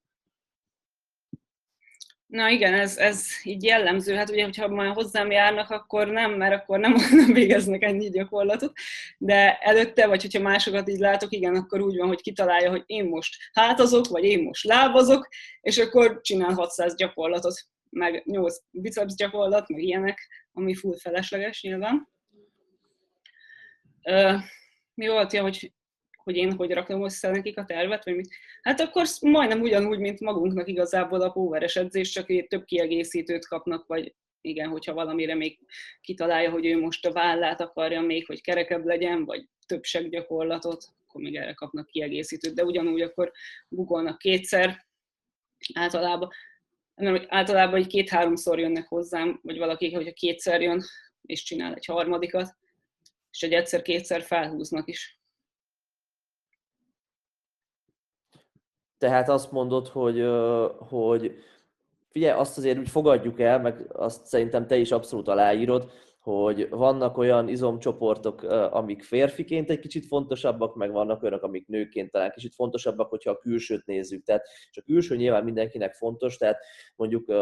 Na igen, ez, ez így jellemző. Hát ugye, hogyha már hozzám járnak, akkor nem, mert akkor nem, nem végeznek ennyi gyakorlatot. De előtte, vagy hogyha másokat így látok, igen, akkor úgy van, hogy kitalálja, hogy én most hátazok, vagy én most lábazok, és akkor csinál 600 gyakorlatot, meg 8 biceps gyakorlat, meg ilyenek, ami full felesleges nyilván. mi volt, ja, hogy hogy én hogy rakom össze nekik a tervet, vagy mit. Hát akkor majdnem ugyanúgy, mint magunknak igazából a póveres edzés, csak több kiegészítőt kapnak, vagy igen, hogyha valamire még kitalálja, hogy ő most a vállát akarja még, hogy kerekebb legyen, vagy több gyakorlatot, akkor még erre kapnak kiegészítőt, de ugyanúgy akkor googolnak kétszer, általában, nem, általában egy két-háromszor jönnek hozzám, vagy valaki, hogyha kétszer jön, és csinál egy harmadikat, és egy egyszer-kétszer felhúznak is. Tehát azt mondod, hogy, hogy figyelj, azt azért úgy fogadjuk el, meg azt szerintem te is abszolút aláírod, hogy vannak olyan izomcsoportok, amik férfiként egy kicsit fontosabbak, meg vannak olyanok, amik nőként talán kicsit fontosabbak, hogyha a külsőt nézzük. Tehát, és a külső nyilván mindenkinek fontos, tehát mondjuk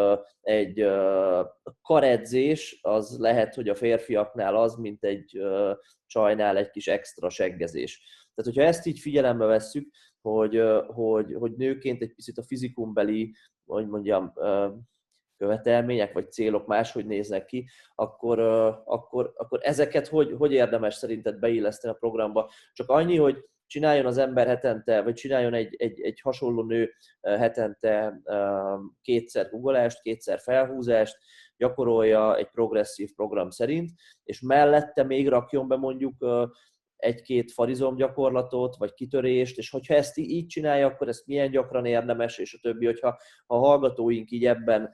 egy karedzés az lehet, hogy a férfiaknál az, mint egy csajnál egy kis extra seggezés. Tehát, hogyha ezt így figyelembe vesszük, hogy, hogy, hogy nőként egy picit a fizikumbeli, hogy mondjam, követelmények vagy célok máshogy néznek ki, akkor, akkor, akkor ezeket hogy, hogy érdemes szerinted beilleszteni a programba? Csak annyi, hogy csináljon az ember hetente, vagy csináljon egy, egy, egy hasonló nő hetente kétszer guggolást, kétszer felhúzást, gyakorolja egy progresszív program szerint, és mellette még rakjon be mondjuk egy-két farizom gyakorlatot, vagy kitörést, és hogyha ezt így csinálja, akkor ezt milyen gyakran érdemes, és a többi, hogyha ha a hallgatóink így ebben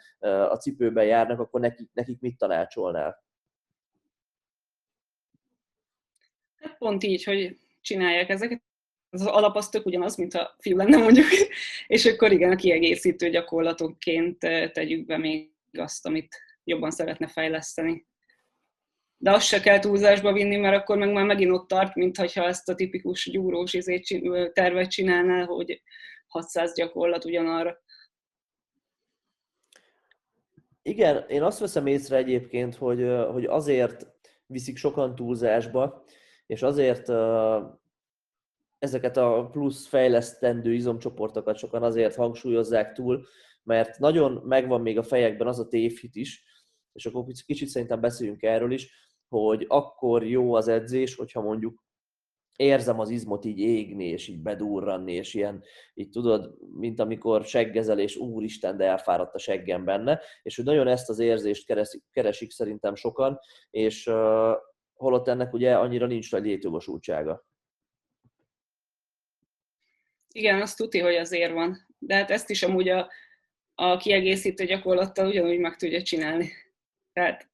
a cipőben járnak, akkor nekik, nekik mit tanácsolnál? Hát pont így, hogy csinálják ezeket. Az alap az tök ugyanaz, mint a fiú lenne mondjuk, és akkor igen, a kiegészítő gyakorlatokként tegyük be még azt, amit jobban szeretne fejleszteni de azt se kell túlzásba vinni, mert akkor meg már megint ott tart, mint hogyha ezt a tipikus gyúrós izét, tervet csinálná, hogy 600 gyakorlat ugyanarra. Igen, én azt veszem észre egyébként, hogy, hogy azért viszik sokan túlzásba, és azért ezeket a plusz fejlesztendő izomcsoportokat sokan azért hangsúlyozzák túl, mert nagyon megvan még a fejekben az a tévhit is, és akkor kicsit szerintem beszéljünk erről is, hogy akkor jó az edzés, hogyha mondjuk érzem az izmot így égni, és így bedurranni, és ilyen, így tudod, mint amikor seggezel, és úristen, de elfáradt a seggem benne, és hogy nagyon ezt az érzést keresik, keresik szerintem sokan, és uh, holott ennek ugye annyira nincs nagy létjogosultsága. Igen, azt tudti, hogy azért van. De hát ezt is amúgy a, a kiegészítő gyakorlattal ugyanúgy meg tudja csinálni. Tehát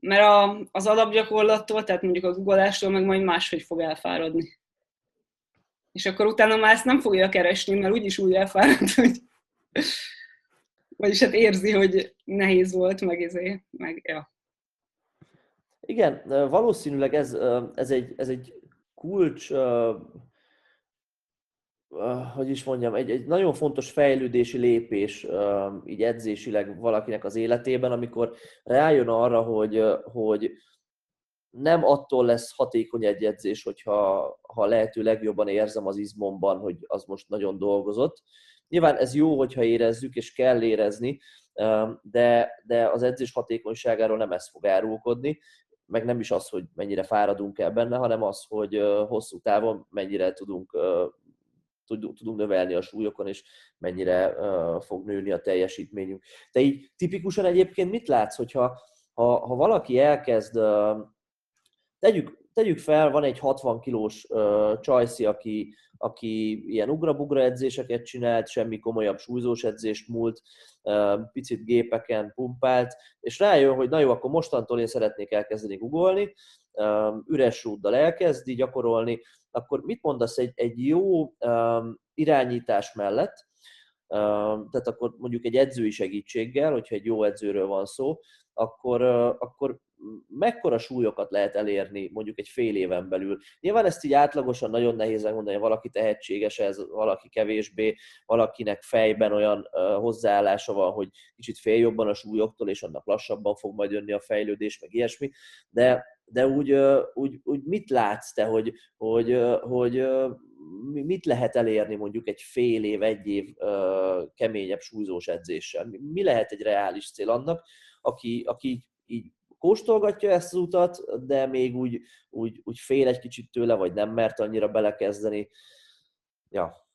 mert a, az alapgyakorlattól, tehát mondjuk a googleástól meg majd máshogy fog elfáradni. És akkor utána már ezt nem fogja keresni, mert úgyis úgy elfárad, hogy vagyis hát érzi, hogy nehéz volt, meg ezé, meg ja. Igen, valószínűleg ez, ez, egy, ez egy kulcs hogy is mondjam, egy, egy nagyon fontos fejlődési lépés így edzésileg valakinek az életében, amikor rájön arra, hogy, hogy nem attól lesz hatékony egy edzés, hogyha ha lehető legjobban érzem az izmomban, hogy az most nagyon dolgozott. Nyilván ez jó, hogyha érezzük, és kell érezni, de, de az edzés hatékonyságáról nem ez fog árulkodni, meg nem is az, hogy mennyire fáradunk el benne, hanem az, hogy hosszú távon mennyire tudunk tudunk növelni a súlyokon, és mennyire fog nőni a teljesítményünk. De így tipikusan egyébként mit látsz, hogyha ha, ha valaki elkezd, tegyük, tegyük fel, van egy 60 kilós csajszi, aki, aki ilyen ugrabugra edzéseket csinált, semmi komolyabb súlyzós edzést múlt, picit gépeken pumpált, és rájön, hogy na jó, akkor mostantól én szeretnék elkezdeni googolni, üres útdal elkezdi gyakorolni, akkor mit mondasz egy, egy jó irányítás mellett, tehát akkor mondjuk egy edzői segítséggel, hogyha egy jó edzőről van szó, akkor, akkor mekkora súlyokat lehet elérni mondjuk egy fél éven belül. Nyilván ezt így átlagosan nagyon nehéz megmondani, hogy valaki tehetséges ez, valaki kevésbé, valakinek fejben olyan hozzáállása van, hogy kicsit fél jobban a súlyoktól, és annak lassabban fog majd jönni a fejlődés, meg ilyesmi, de de úgy, úgy, úgy mit látsz te, hogy, hogy, hogy mit lehet elérni mondjuk egy fél év, egy év keményebb súlyzós edzéssel? Mi lehet egy reális cél annak, aki, aki így kóstolgatja ezt az utat, de még úgy, úgy, úgy fél egy kicsit tőle, vagy nem mert annyira belekezdeni. Ja.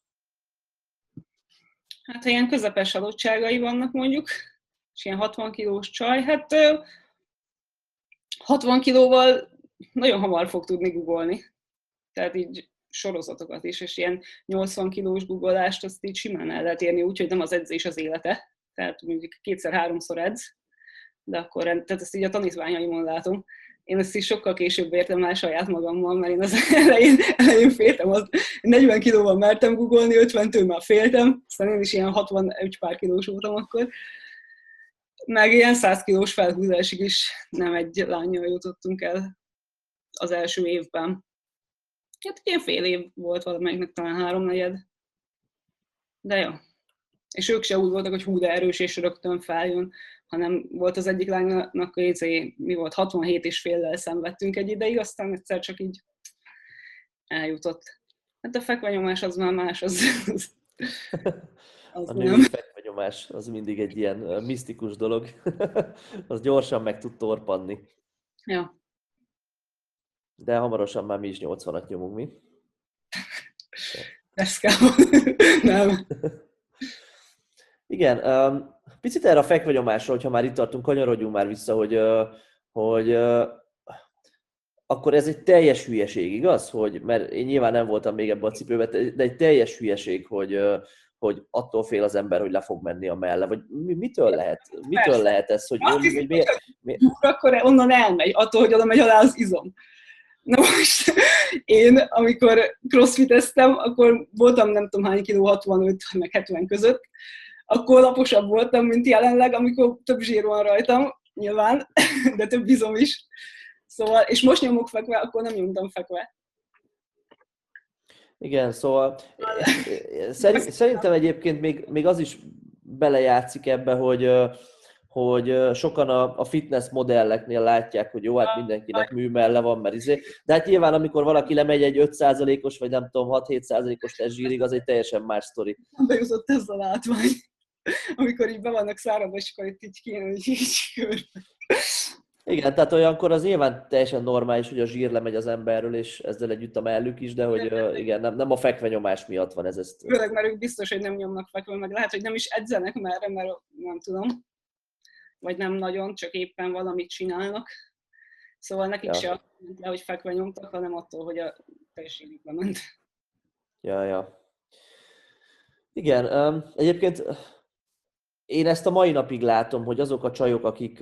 Hát, ha ilyen közepes adottságai vannak mondjuk, és ilyen 60 kilós csaj, hát 60 kilóval nagyon hamar fog tudni googolni. Tehát így sorozatokat is, és ilyen 80 kilós googleást azt így simán el lehet érni úgy, hogy nem az edzés az élete, tehát mondjuk kétszer-háromszor edz, de akkor tehát ezt így a tanítványaimon látom. Én ezt is sokkal később értem el saját magammal, mert én az elején, elején féltem, az 40 kilóval mertem googolni, 50-től már féltem, aztán én is ilyen 60 egy pár kilós voltam akkor, meg ilyen 100 kilós felhúzásig is nem egy lányjal jutottunk el az első évben. Hát ilyen fél év volt valamelyiknek, talán háromnegyed. De jó. És ők se úgy voltak, hogy hú, de erős és rögtön feljön, hanem volt az egyik lánynak, hogy mi volt, 67 és féllel szenvedtünk egy ideig, aztán egyszer csak így eljutott. Hát a fekvenyomás az már más, az, az, az a nem nyomás az mindig egy ilyen misztikus dolog. az gyorsan meg tud torpanni. Ja. De hamarosan már mi is 80-at nyomunk, mi? Ez kell. Nem. Igen, um, picit erre a fekvenyomásra, hogyha már itt tartunk, kanyarodjunk már vissza, hogy, hogy akkor ez egy teljes hülyeség, igaz? Hogy, mert én nyilván nem voltam még ebben a cipőben, de egy teljes hülyeség, hogy, hogy attól fél az ember, hogy le fog menni a melle, vagy mitől lehet, mitől Persze. lehet ez, hogy, Azt hogy, hogy miért, miért... akkor onnan elmegy, attól, hogy oda megy alá az izom. Na most én, amikor crossfiteztem, akkor voltam nem tudom hány kiló, 65 meg 70 között, akkor laposabb voltam, mint jelenleg, amikor több zsír van rajtam, nyilván, de több bizom is. Szóval, és most nyomok fekve, akkor nem nyomtam fekve. Igen, szóval szerintem egyébként még, még az is belejátszik ebbe, hogy, hogy sokan a, a fitness modelleknél látják, hogy jó, hát mindenkinek műmelle van, mert izé. De hát nyilván, amikor valaki lemegy egy 5%-os, vagy nem tudom, 6-7%-os testzsírig, az egy teljesen más sztori. Bejutott ez a látvány, amikor így be vannak száradva, és akkor itt így kéne, hogy így körbe. Igen, tehát olyankor az nyilván teljesen normális, hogy a zsír lemegy az emberről, és ezzel együtt a mellük is, de hogy igen, nem, nem a fekvenyomás miatt van ez. Ezt... Főleg, mert ők biztos, hogy nem nyomnak fekve, meg lehet, hogy nem is edzenek merre, mert nem tudom. Vagy nem nagyon, csak éppen valamit csinálnak. Szóval nekik ja. se le, hogy fekve nyomtak, hanem attól, hogy a teljességük lement. Ja, ja. Igen, um, egyébként én ezt a mai napig látom, hogy azok a csajok, akik,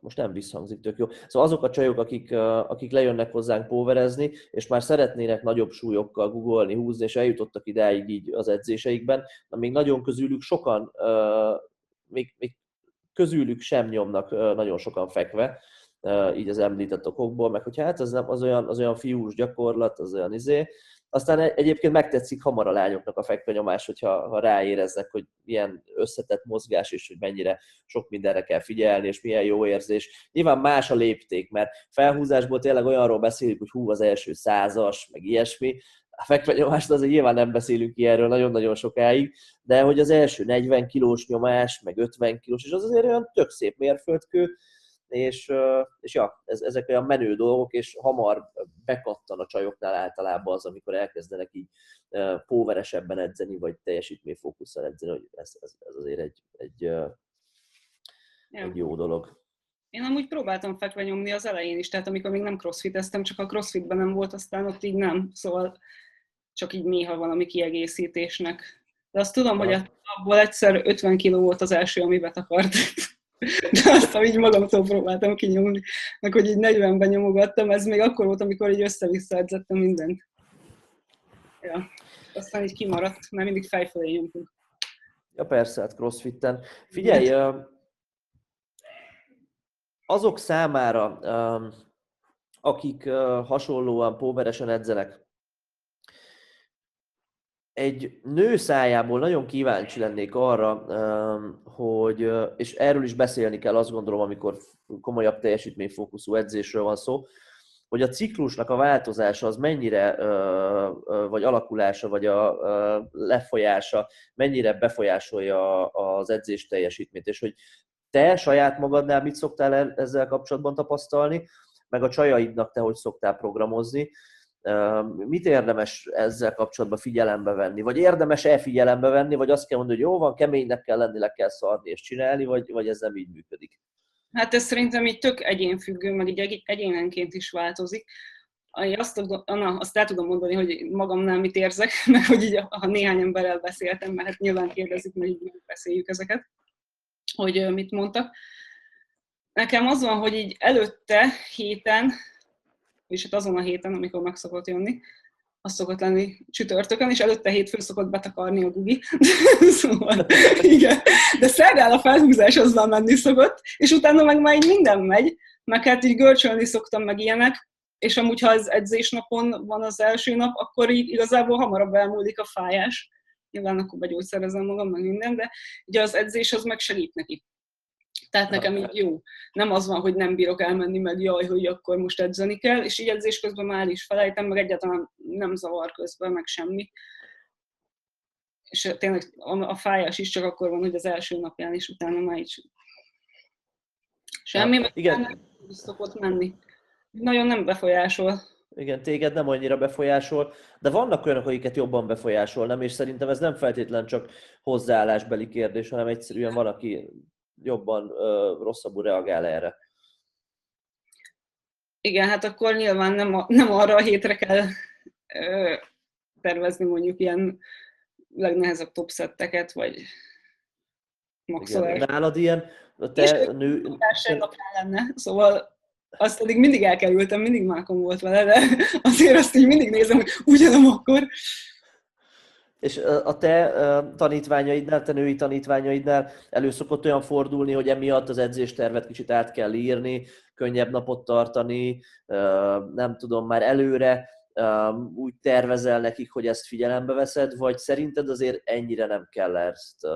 most nem visszhangzik tök jó, szóval azok a csajok, akik, akik lejönnek hozzánk póverezni, és már szeretnének nagyobb súlyokkal googolni, húzni, és eljutottak idáig így az edzéseikben, de még nagyon közülük sokan, még, még közülük sem nyomnak nagyon sokan fekve, így az említett okokból, meg hogy hát az, nem, az, olyan, az olyan fiús gyakorlat, az olyan izé, aztán egyébként megtetszik hamar a lányoknak a fekvenyomás, hogyha ha ráéreznek, hogy milyen összetett mozgás, és hogy mennyire sok mindenre kell figyelni, és milyen jó érzés. Nyilván más a lépték, mert felhúzásból tényleg olyanról beszélünk, hogy hú, az első százas, meg ilyesmi, a fekvenyomást azért nyilván nem beszélünk ilyenről nagyon-nagyon sokáig, de hogy az első 40 kilós nyomás, meg 50 kilós, és az azért olyan tök szép mérföldkő, és, és ja, ez, ezek olyan menő dolgok, és hamar bekattan a csajoknál általában az, amikor elkezdenek így póveresebben edzeni, vagy teljesítményfókusszal edzeni, hogy ez, ez, ez azért egy, egy, ja. egy jó dolog. Én amúgy próbáltam fekve nyomni az elején is, tehát amikor még nem crossfiteztem, csak a crossfitben nem volt, aztán ott így nem, szóval csak így néha valami kiegészítésnek. De azt tudom, ha. hogy abból egyszer 50 kiló volt az első, ami betakart. De azt így magamtól próbáltam kinyomni, meg hogy így 40-ben nyomogattam, ez még akkor volt, amikor így össze-vissza edzettem mindent. Ja, aztán így kimaradt, mert mindig fejfelé nyomtunk. Ja persze, hát crossfitten. Figyelj, azok számára, akik hasonlóan póveresen edzenek, egy nő szájából nagyon kíváncsi lennék arra, hogy, és erről is beszélni kell, azt gondolom, amikor komolyabb teljesítményfókuszú edzésről van szó, hogy a ciklusnak a változása az mennyire, vagy alakulása, vagy a lefolyása mennyire befolyásolja az edzés teljesítményt, és hogy te saját magadnál mit szoktál ezzel kapcsolatban tapasztalni, meg a csajaidnak te hogy szoktál programozni, mit érdemes ezzel kapcsolatban figyelembe venni? Vagy érdemes-e figyelembe venni, vagy azt kell mondani, hogy jó van, keménynek kell lenni, le kell szarni és csinálni, vagy, vagy ez nem így működik? Hát ez szerintem így tök egyénfüggő, meg így egyénenként is változik. Azt, na, azt el tudom mondani, hogy magamnál mit érzek, mert hogy így, ha néhány emberrel beszéltem, mert hát nyilván kérdezik, mert így beszéljük ezeket, hogy mit mondtak. Nekem az van, hogy így előtte héten és hát azon a héten, amikor meg szokott jönni, az szokott lenni csütörtökön, és előtte hétfő szokott betakarni a gugi. szóval, igen. De szerdán a felhúzás azzal menni szokott, és utána meg már így minden megy, meg hát így görcsölni szoktam meg ilyenek, és amúgy, ha az edzésnapon van az első nap, akkor így igazából hamarabb elmúlik a fájás. Nyilván akkor begyógyszerezem magam, meg minden, de ugye az edzés az meg segít neki. Tehát nekem így jó. Nem az van, hogy nem bírok elmenni, meg jaj, hogy akkor most edzeni kell, és így edzés közben már is felejtem, meg egyáltalán nem zavar közben, meg semmi. És tényleg a fájás is csak akkor van, hogy az első napján is, utána már így semmi, ja, igen. nem szokott menni. Nagyon nem befolyásol. Igen, téged nem annyira befolyásol, de vannak olyanok, akiket jobban befolyásol, nem? És szerintem ez nem feltétlen csak hozzáállásbeli kérdés, hanem egyszerűen van, aki jobban rosszabbul reagál erre. Igen, hát akkor nyilván nem, a, nem arra a hétre kell ö, tervezni mondjuk ilyen legnehezebb topszetteket, vagy maxolás. Nálad ilyen, a te nő... lenne, szóval azt pedig mindig elkerültem, mindig mákom volt vele, de azért azt így mindig nézem, hogy ugyanom akkor. És a te tanítványaidnál, te női tanítványaidnál elő szokott olyan fordulni, hogy emiatt az edzéstervet kicsit át kell írni, könnyebb napot tartani, nem tudom, már előre úgy tervezel nekik, hogy ezt figyelembe veszed, vagy szerinted azért ennyire nem kell ezt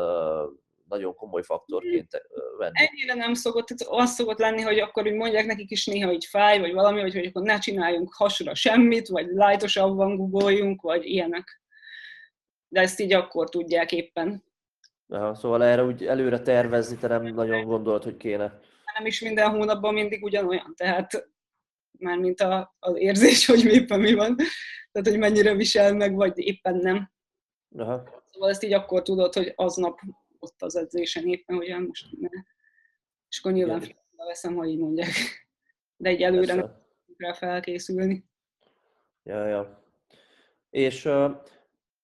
nagyon komoly faktorként venni. Ennyire nem szokott, az szokott lenni, hogy akkor úgy mondják nekik is néha, hogy fáj, vagy valami, vagy hogy akkor ne csináljunk hasra semmit, vagy lájtosabban guggoljunk, vagy ilyenek de ezt így akkor tudják éppen. Aha, szóval erre úgy előre tervezni, te nem nagyon gondolod, hogy kéne. nem is minden hónapban mindig ugyanolyan, tehát már mint a, az érzés, hogy éppen mi van, tehát hogy mennyire visel meg, vagy éppen nem. Aha. Szóval ezt így akkor tudod, hogy aznap ott az edzésen éppen, hogy most ne. És akkor nyilván veszem, ha így mondják. De egy előre nem kell felkészülni. Ja, ja. És uh,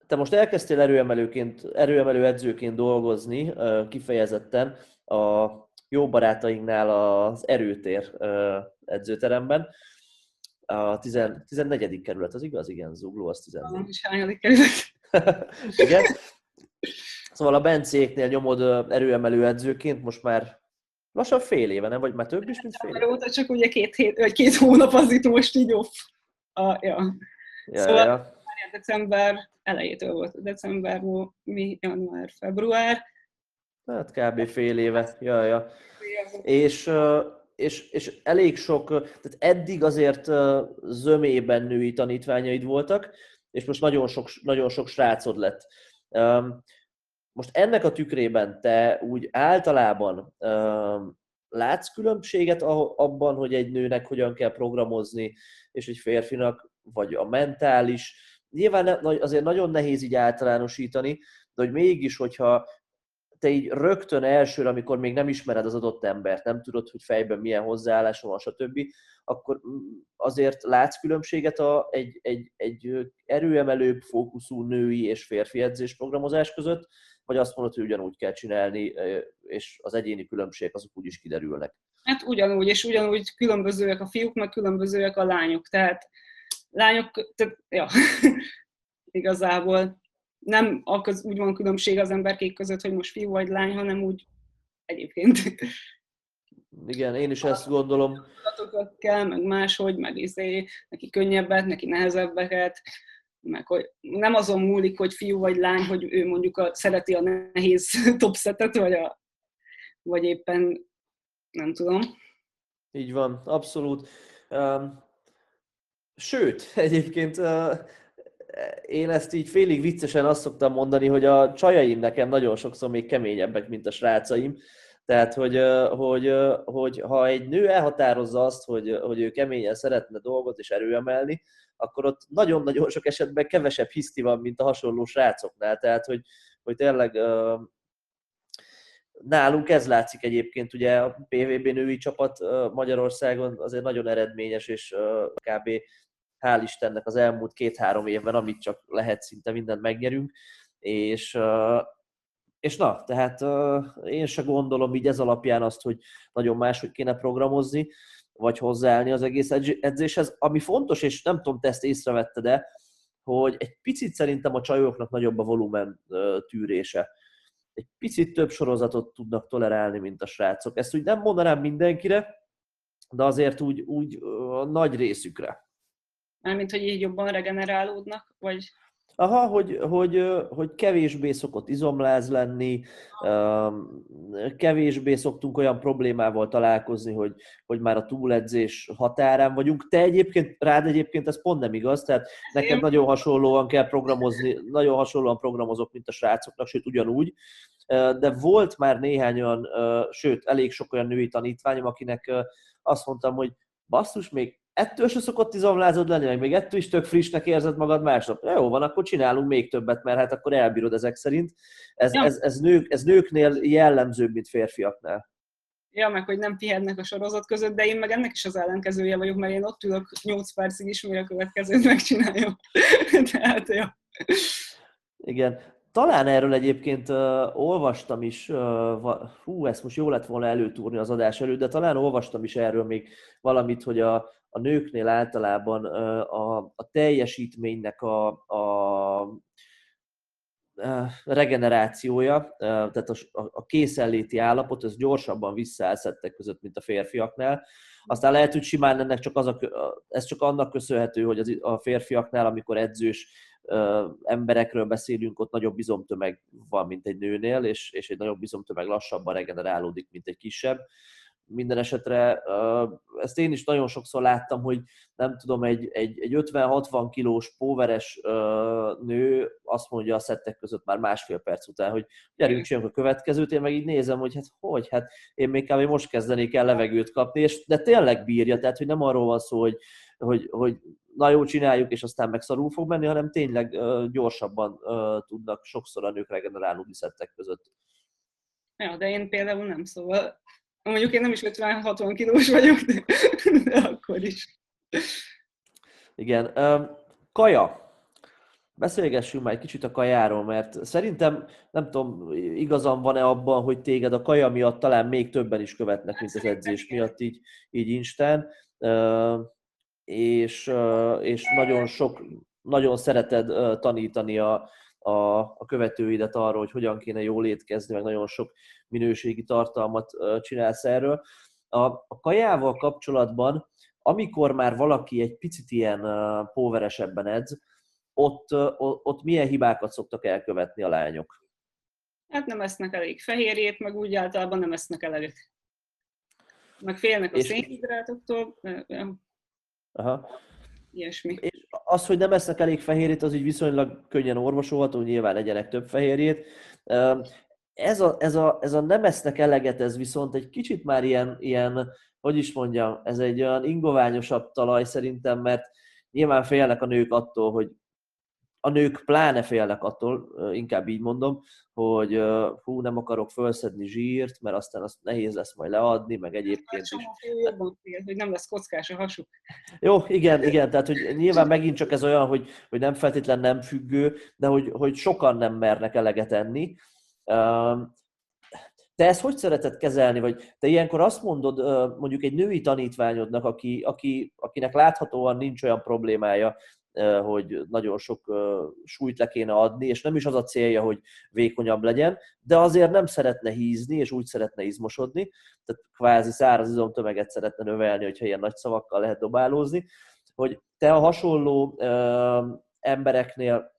te most elkezdtél erőemelőként, erőemelő edzőként dolgozni uh, kifejezetten a jó barátainknál az erőtér uh, edzőteremben. A 14. kerület, az igaz? Igen, Zugló, az 14. És hányadik kerület? Igen. Szóval a Bencéknél nyomod erőemelő edzőként most már lassan fél éve, nem? Vagy már több is, mint fél éve? Óta csak ugye két, hét, vagy két hónap az itt most így off. A, ja. Ja, szóval ja. December elejétől volt. December, mi, január, február. Hát kb. fél éve. Ja, ja. És, és, és elég sok, tehát eddig azért zömében női tanítványaid voltak, és most nagyon sok, nagyon sok srácod lett. Most ennek a tükrében te úgy általában látsz különbséget abban, hogy egy nőnek hogyan kell programozni, és egy férfinak, vagy a mentális. Nyilván azért nagyon nehéz így általánosítani, de hogy mégis, hogyha te így rögtön elsőre, amikor még nem ismered az adott embert, nem tudod, hogy fejben milyen hozzáállása van, stb., akkor azért látsz különbséget a, egy, egy, egy erőemelőbb fókuszú női és férfi edzésprogramozás között, vagy azt mondod, hogy ugyanúgy kell csinálni, és az egyéni különbségek azok úgy is kiderülnek? Hát ugyanúgy, és ugyanúgy különbözőek a fiúk, meg különbözőek a lányok. Tehát lányok, tehát, ja, igazából nem az, úgy van különbség az emberkék között, hogy most fiú vagy lány, hanem úgy egyébként. Igen, én is ezt gondolom. kell, meg máshogy, meg izé, neki könnyebbet, neki nehezebbeket, meg hogy nem azon múlik, hogy fiú vagy lány, hogy ő mondjuk a, szereti a nehéz topsetet, vagy, a, vagy éppen nem tudom. Így van, abszolút. Sőt, egyébként én ezt így félig viccesen azt szoktam mondani, hogy a csajaim nekem nagyon sokszor még keményebbek, mint a srácaim. Tehát, hogy, hogy, hogy ha egy nő elhatározza azt, hogy, hogy ő keményen szeretne dolgot és erőemelni, akkor ott nagyon-nagyon sok esetben kevesebb hiszti van, mint a hasonló srácoknál. Tehát, hogy, hogy tényleg nálunk ez látszik egyébként, ugye a PVB női csapat Magyarországon azért nagyon eredményes, és kb. Hál' Istennek az elmúlt két-három évben, amit csak lehet, szinte mindent megnyerünk, és, és na, tehát én se gondolom így ez alapján azt, hogy nagyon máshogy kéne programozni, vagy hozzáállni az egész edzéshez. Ami fontos, és nem tudom, te ezt észrevette, de hogy egy picit szerintem a csajoknak nagyobb a volumen tűrése. Egy picit több sorozatot tudnak tolerálni, mint a srácok. Ezt úgy nem mondanám mindenkire, de azért úgy, úgy a nagy részükre. Mármint, hogy így jobban regenerálódnak, vagy... Aha, hogy, hogy, hogy kevésbé szokott izomláz lenni, kevésbé szoktunk olyan problémával találkozni, hogy, hogy már a túledzés határán vagyunk. Te egyébként, rád egyébként ez pont nem igaz, tehát neked nagyon hasonlóan kell programozni, nagyon hasonlóan programozok, mint a srácoknak, sőt ugyanúgy, de volt már néhány olyan, sőt elég sok olyan női tanítványom, akinek azt mondtam, hogy basszus, még ettől se szokott izomlázod lenni, meg még ettől is tök frissnek érzed magad másnap. Na, jó van, akkor csinálunk még többet, mert hát akkor elbírod ezek szerint. Ez, ja. ez, ez, nők, ez nőknél jellemzőbb, mint férfiaknál. Ja, meg hogy nem pihennek a sorozat között, de én meg ennek is az ellenkezője vagyok, mert én ott ülök 8 percig is, mire a következőt megcsináljam. Tehát, ja. Igen. Talán erről egyébként uh, olvastam is, uh, hú, ezt most jó lett volna előtúrni az adás előtt, de talán olvastam is erről még valamit, hogy a, a nőknél általában a, a teljesítménynek a, a regenerációja, tehát a, a készenléti állapot, ez gyorsabban visszaáll között, mint a férfiaknál. Aztán lehet, hogy simán ennek csak az a, ez csak annak köszönhető, hogy az, a férfiaknál, amikor edzős emberekről beszélünk, ott nagyobb bizomtömeg van, mint egy nőnél, és, és egy nagyobb bizomtömeg lassabban regenerálódik, mint egy kisebb minden esetre ezt én is nagyon sokszor láttam, hogy nem tudom, egy, egy, egy 50-60 kilós póveres nő azt mondja a szettek között már másfél perc után, hogy gyerünk, csináljunk a következőt, én meg így nézem, hogy hát hogy, hát én még kb. most kezdenék el levegőt kapni, és de tényleg bírja, tehát hogy nem arról van szó, hogy, hogy, hogy na jó, csináljuk, és aztán meg szarul fog menni, hanem tényleg gyorsabban tudnak sokszor a nők regenerálni szettek között. Ja, de én például nem, szóval mondjuk én nem is 50-60 kilós vagyok, de, de akkor is. Igen. Kaja. Beszélgessünk már egy kicsit a kajáról, mert szerintem, nem tudom, igazam van-e abban, hogy téged a kaja miatt talán még többen is követnek, mint az edzés miatt, így, így Instán. És, és nagyon sok, nagyon szereted tanítani a, a, a követőidet arról, hogy hogyan kéne jól étkezni, meg nagyon sok minőségi tartalmat csinálsz erről. A, a kajával kapcsolatban, amikor már valaki egy picit ilyen póveresebben edz, ott, ott milyen hibákat szoktak elkövetni a lányok? Hát nem esznek elég fehérjét, meg úgy általában nem esznek eleget. Meg félnek a szénhidrátoktól. Aha. Ilyesmi. Az, hogy nem esznek elég fehérjét, az így viszonylag könnyen orvosolható, nyilván legyenek több fehérjét. Ez a, ez, a, ez a nem esznek eleget, ez viszont egy kicsit már ilyen, ilyen, hogy is mondjam, ez egy olyan ingoványosabb talaj szerintem, mert nyilván félnek a nők attól, hogy a nők pláne félnek attól, inkább így mondom, hogy hú, nem akarok felszedni zsírt, mert aztán azt nehéz lesz majd leadni, meg egyébként is. Jobban fél, hogy nem lesz kockás a hasuk. Jó, igen, igen, tehát hogy nyilván megint csak ez olyan, hogy, hogy nem feltétlen nem függő, de hogy, hogy sokan nem mernek eleget enni. Te ezt hogy szereted kezelni, vagy te ilyenkor azt mondod mondjuk egy női tanítványodnak, aki, aki, akinek láthatóan nincs olyan problémája, hogy nagyon sok súlyt le kéne adni, és nem is az a célja, hogy vékonyabb legyen, de azért nem szeretne hízni, és úgy szeretne izmosodni, tehát kvázi száraz izomtömeget szeretne növelni, hogyha ilyen nagy szavakkal lehet dobálózni, hogy te a hasonló embereknél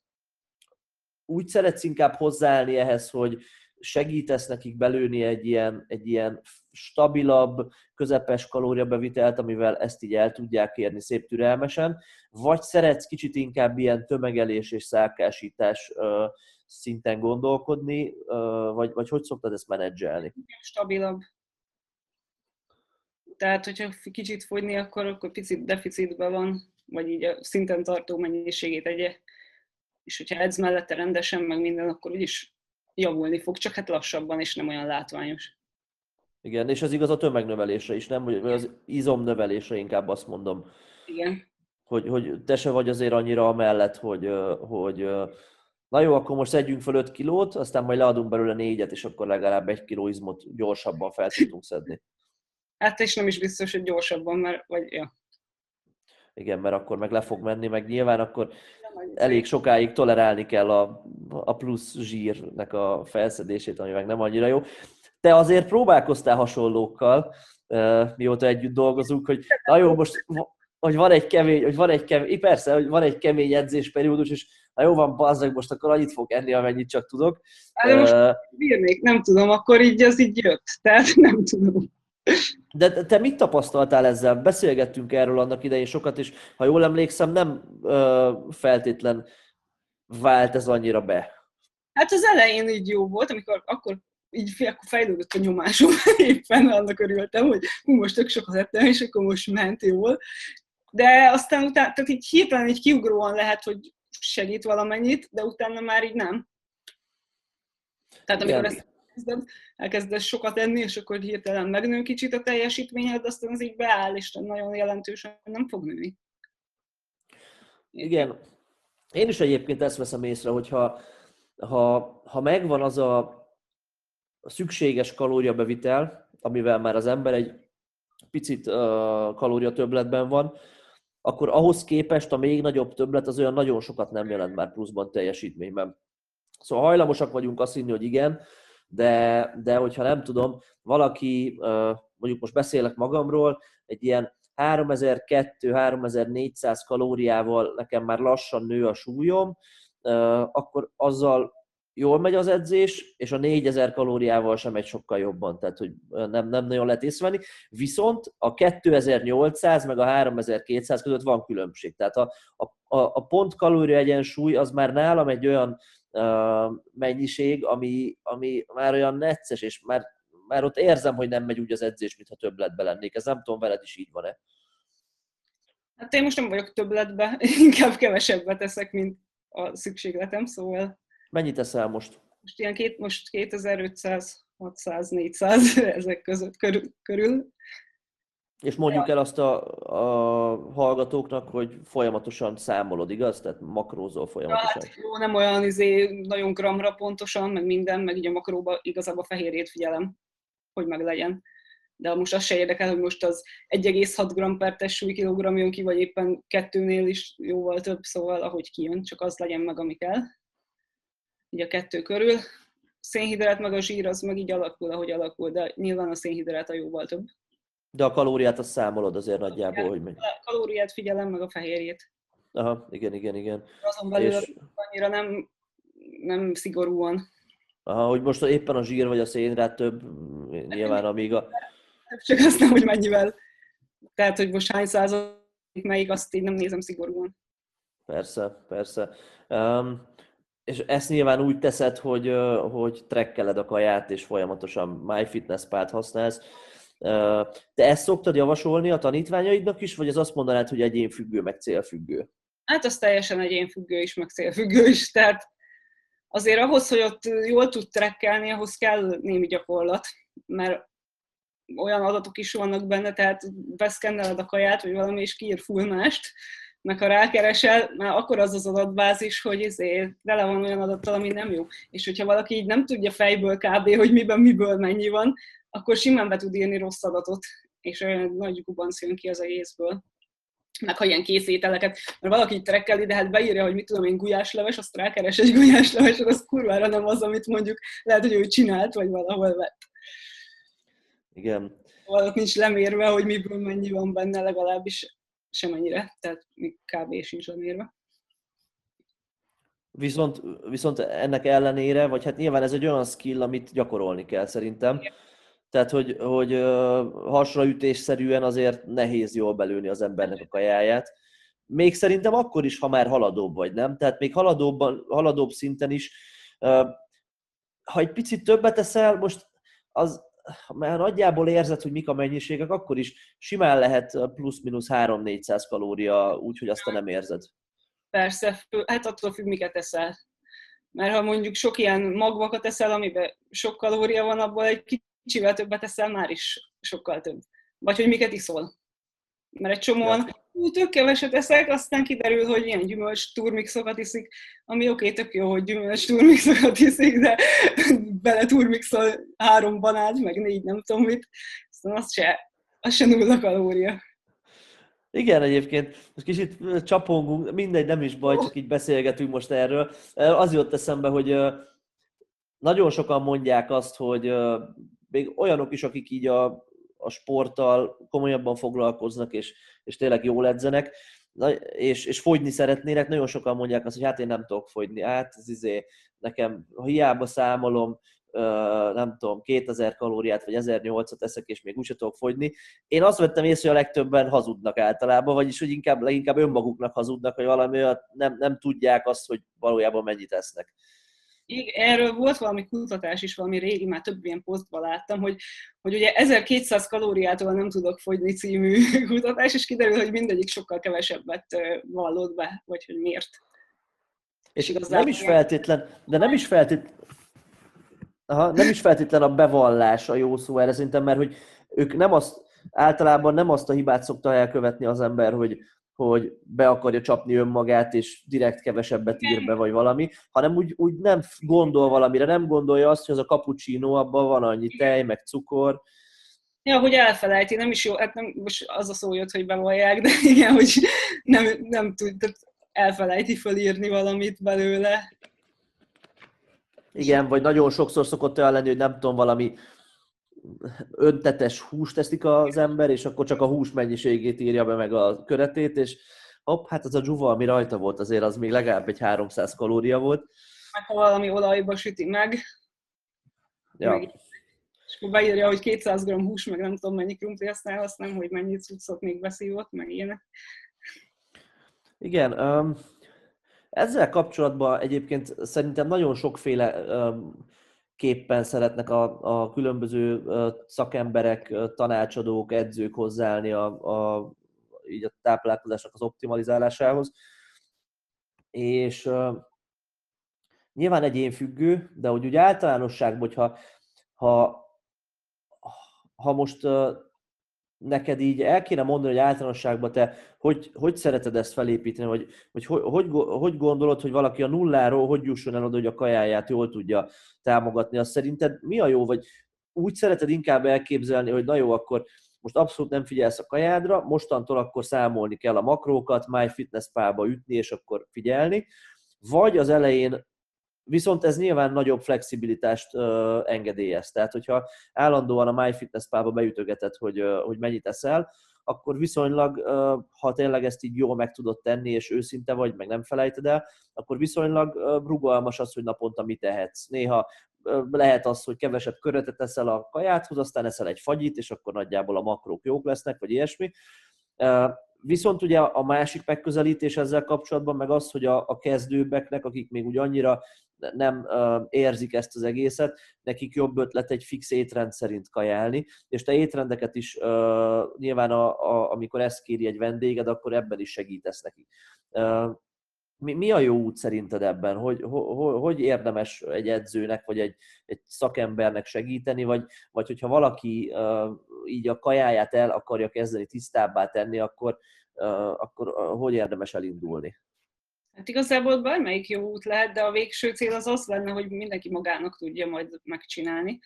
úgy szeretsz inkább hozzáállni ehhez, hogy segítesz nekik belőni egy ilyen, egy ilyen stabilabb, közepes kalóriabevitelt, amivel ezt így el tudják érni szép türelmesen, vagy szeretsz kicsit inkább ilyen tömegelés és szálkásítás szinten gondolkodni, vagy, vagy hogy szoktad ezt menedzselni? Stabilabb. Tehát, hogyha kicsit fogyni akkor, akkor picit deficitben van, vagy így a szinten tartó mennyiségét egye. És hogyha edz mellette rendesen, meg minden, akkor úgyis javulni fog, csak hát lassabban és nem olyan látványos. Igen, és ez igaz a tömegnövelésre is, nem? Vagy az izomnövelésre inkább azt mondom. Igen. Hogy, hogy te se vagy azért annyira amellett, hogy, hogy na jó, akkor most szedjünk fel 5 kilót, aztán majd leadunk belőle négyet, és akkor legalább egy kiló izmot gyorsabban fel tudunk szedni. Hát és nem is biztos, hogy gyorsabban, mert vagy, ja. Igen, mert akkor meg le fog menni, meg nyilván akkor elég sokáig tolerálni kell a, a plusz zsírnek a felszedését, ami meg nem annyira jó. Te azért próbálkoztál hasonlókkal, mióta együtt dolgozunk, hogy na jó, most hogy van egy kemény, hogy van egy kemény, persze, hogy van egy kemény edzésperiódus, és na jó van, bazzag, most akkor annyit fog enni, amennyit csak tudok. Hát de most uh, bírnék, nem tudom, akkor így az így jött, tehát nem tudom. De te mit tapasztaltál ezzel? Beszélgettünk erről annak idején sokat, és ha jól emlékszem, nem ö, feltétlen vált ez annyira be. Hát az elején így jó volt, amikor akkor így akkor fejlődött a nyomásom, éppen annak örültem, hogy hú, most tök sokat ettem, és akkor most ment jól. De aztán utána, tehát így hirtelen így kiugróan lehet, hogy segít valamennyit, de utána már így nem. Tehát amikor Igen. ezt elkezded, elkezded sokat enni, és akkor hirtelen megnő kicsit a teljesítményed, aztán az így beáll, és nagyon jelentősen nem fog nőni. Igen. Én is egyébként ezt veszem észre, hogyha ha, ha megvan az a szükséges kalóriabevitel, amivel már az ember egy picit kalória többletben van, akkor ahhoz képest a még nagyobb többlet az olyan nagyon sokat nem jelent már pluszban teljesítményben. Szóval hajlamosak vagyunk azt hinni, hogy igen, de, de hogyha nem tudom, valaki, mondjuk most beszélek magamról, egy ilyen 3200-3400 kalóriával nekem már lassan nő a súlyom, akkor azzal jól megy az edzés, és a 4000 kalóriával sem megy sokkal jobban, tehát hogy nem, nem nagyon lehet észrevenni. Viszont a 2800 meg a 3200 között van különbség. Tehát a, a, a pont kalória egyensúly az már nálam egy olyan uh, mennyiség, ami, ami már olyan necces, és már, már ott érzem, hogy nem megy úgy az edzés, mintha többletbe lennék. Ez nem tudom, veled is így van-e. Hát én most nem vagyok többletbe, inkább kevesebbet teszek, mint a szükségletem, szóval Mennyit teszel most? Most ilyen két, most 2500, 600, 400 ezek között körül. körül. És mondjuk ja. el azt a, a hallgatóknak, hogy folyamatosan számolod, igaz? Tehát makrózol folyamatosan. Hát jó, nem olyan izé, nagyon gramra pontosan, meg minden, meg így a makróba igazából a fehérjét figyelem, hogy meg legyen. De most az se érdekel, hogy most az 1,6 g per testsúly kilogramm jön ki, vagy éppen kettőnél is jóval több, szóval ahogy kijön, csak az legyen meg, ami kell így a kettő körül. Szénhidrát meg a zsír az meg így alakul, ahogy alakul, de nyilván a szénhidrát a jóval több. De a kalóriát azt számolod azért nagyjából, hogy mi? A kalóriát figyelem, meg a fehérjét. Aha, igen, igen, igen. Azon belül és... annyira nem, nem szigorúan. Aha, hogy most éppen a zsír vagy a szénhidrát több, nyilván amíg a... Csak azt nem, hogy mennyivel. Tehát, hogy most hány százalék melyik, azt én nem nézem szigorúan. Persze, persze. Um, és ezt nyilván úgy teszed, hogy, hogy trekkeled a kaját, és folyamatosan MyFitnessPal-t használsz. Te ezt szoktad javasolni a tanítványaidnak is, vagy ez azt mondanád, hogy egyénfüggő, meg célfüggő? Hát az teljesen egyénfüggő is, meg célfüggő is. Tehát azért ahhoz, hogy ott jól tud trekkelni, ahhoz kell némi gyakorlat, mert olyan adatok is vannak benne, tehát beszkenneled a kaját, vagy valami, és kiír full mást, meg ha rákeresel, már akkor az az adatbázis, hogy izé, vele van olyan adattal, ami nem jó. És hogyha valaki így nem tudja fejből kb., hogy miben miből mennyi van, akkor simán be tud írni rossz adatot, és olyan nagy gubanc jön ki az egészből. Meg ha ilyen kész ételeket, mert valaki trekkeli, de hát beírja, hogy mit tudom én, gulyásleves, azt rákeres egy gulyásleves, az kurvára nem az, amit mondjuk lehet, hogy ő csinált, vagy valahol vett. Igen. Valaki nincs lemérve, hogy miből mennyi van benne, legalábbis semennyire, tehát még kb. sincs lemérve. Viszont, viszont ennek ellenére, vagy hát nyilván ez egy olyan skill, amit gyakorolni kell szerintem. Igen. Tehát, hogy, hogy hasraütésszerűen azért nehéz jól belőni az embernek a kajáját. Még szerintem akkor is, ha már haladóbb vagy, nem? Tehát még haladóbb, haladóbb szinten is, ha egy picit többet eszel, most az, már nagyjából érzed, hogy mik a mennyiségek, akkor is simán lehet plusz-minusz 3-400 kalória, úgyhogy azt te nem érzed. Persze, hát attól függ, miket eszel. Mert ha mondjuk sok ilyen magvakat eszel, amiben sok kalória van, abból egy kicsivel többet eszel, már is sokkal több. Vagy hogy miket iszol. Mert egy csomóan ja. tök keveset eszek, aztán kiderül, hogy ilyen gyümölcs turmixokat iszik, ami oké, okay, tök jó, hogy gyümölcs turmixokat iszik, de bele turmixol három banát, meg négy nem tudom mit, aztán az se, az se nulla kalória. Igen, egyébként most kicsit csapongunk, mindegy, nem is baj, csak így beszélgetünk most erről. Az jött eszembe, hogy nagyon sokan mondják azt, hogy még olyanok is, akik így a a sporttal komolyabban foglalkoznak, és, és tényleg jól edzenek, és, és fogyni szeretnének, nagyon sokan mondják azt, hogy hát én nem tudok fogyni, hát ez izé, nekem hiába számolom, nem tudom, 2000 kalóriát vagy 1800 eszek, és még úgyse tudok fogyni. Én azt vettem észre, hogy a legtöbben hazudnak általában, vagyis hogy inkább, leginkább önmaguknak hazudnak, hogy valami olyat nem, nem tudják azt, hogy valójában mennyit esznek. Erről volt valami kutatás is, valami régi, már több ilyen posztban láttam, hogy, hogy ugye 1200 kalóriától nem tudok fogyni című kutatás, és kiderül, hogy mindegyik sokkal kevesebbet vallott be, vagy hogy miért. És, és nem is feltétlen, de nem is feltétlen, Aha, nem is feltétlen a bevallás a jó szó erre szerintem, mert hogy ők nem azt, általában nem azt a hibát szokta elkövetni az ember, hogy hogy be akarja csapni önmagát, és direkt kevesebbet ír be, vagy valami, hanem úgy, úgy nem gondol valamire, nem gondolja azt, hogy az a cappuccino, abban van annyi tej, meg cukor. Ja, hogy elfelejti, nem is jó, hát nem, most az a szó jött, hogy bevallják, de igen, hogy nem, nem tud, tehát elfelejti fölírni valamit belőle. Igen, vagy nagyon sokszor szokott olyan lenni, hogy nem tudom, valami öntetes húst teszik az ember, és akkor csak a hús mennyiségét írja be meg a köretét, és hopp, hát az a dzsuva, ami rajta volt, azért az még legalább egy 300 kalória volt. meg ha valami olajba süti meg. Ja. Meg, és akkor beírja, hogy 200 g hús, meg nem tudom mennyi krumpli, aztán azt nem, hogy mennyit cuccot még beszívott, meg ilyenek. Igen, um, ezzel kapcsolatban egyébként szerintem nagyon sokféle um, képpen szeretnek a, a különböző szakemberek, tanácsadók, edzők hozzáállni a, a, így a táplálkozásnak az optimalizálásához. És nyilván egyénfüggő, de hogy úgy általánosságban, hogyha ha, ha most neked így el kéne mondani, hogy általánosságban te hogy, hogy szereted ezt felépíteni, vagy, vagy hogy, hogy, hogy gondolod, hogy valaki a nulláról hogy jusson el oda, hogy a kajáját jól tudja támogatni, azt szerinted mi a jó, vagy úgy szereted inkább elképzelni, hogy na jó, akkor most abszolút nem figyelsz a kajádra, mostantól akkor számolni kell a makrókat, MyFitnessPal-ba ütni, és akkor figyelni, vagy az elején Viszont ez nyilván nagyobb flexibilitást uh, engedélyez. Tehát, hogyha állandóan a MyFitnessPal-ba beütögeted, hogy, uh, hogy mennyit eszel, akkor viszonylag, uh, ha tényleg ezt így jól meg tudod tenni, és őszinte vagy, meg nem felejted el, akkor viszonylag uh, rugalmas az, hogy naponta mit tehetsz. Néha uh, lehet az, hogy kevesebb köretet eszel a kajáthoz, aztán eszel egy fagyit, és akkor nagyjából a makrók jók lesznek, vagy ilyesmi. Viszont ugye a másik megközelítés ezzel kapcsolatban meg az, hogy a, a kezdőbbeknek, akik még úgy annyira nem érzik ezt az egészet, nekik jobb ötlet egy fix étrend szerint kajálni, és te étrendeket is nyilván, a, a, amikor ezt kéri egy vendéged, akkor ebben is segítesz neki. Uh, mi, mi a jó út szerinted ebben? Hogy, hogy, hogy érdemes egy edzőnek, vagy egy, egy szakembernek segíteni, vagy, vagy hogyha valaki így a kajáját el akarja kezdeni tisztábbá tenni, akkor, akkor hogy érdemes elindulni? Hát igazából bármelyik jó út lehet, de a végső cél az az lenne, hogy mindenki magának tudja majd megcsinálni.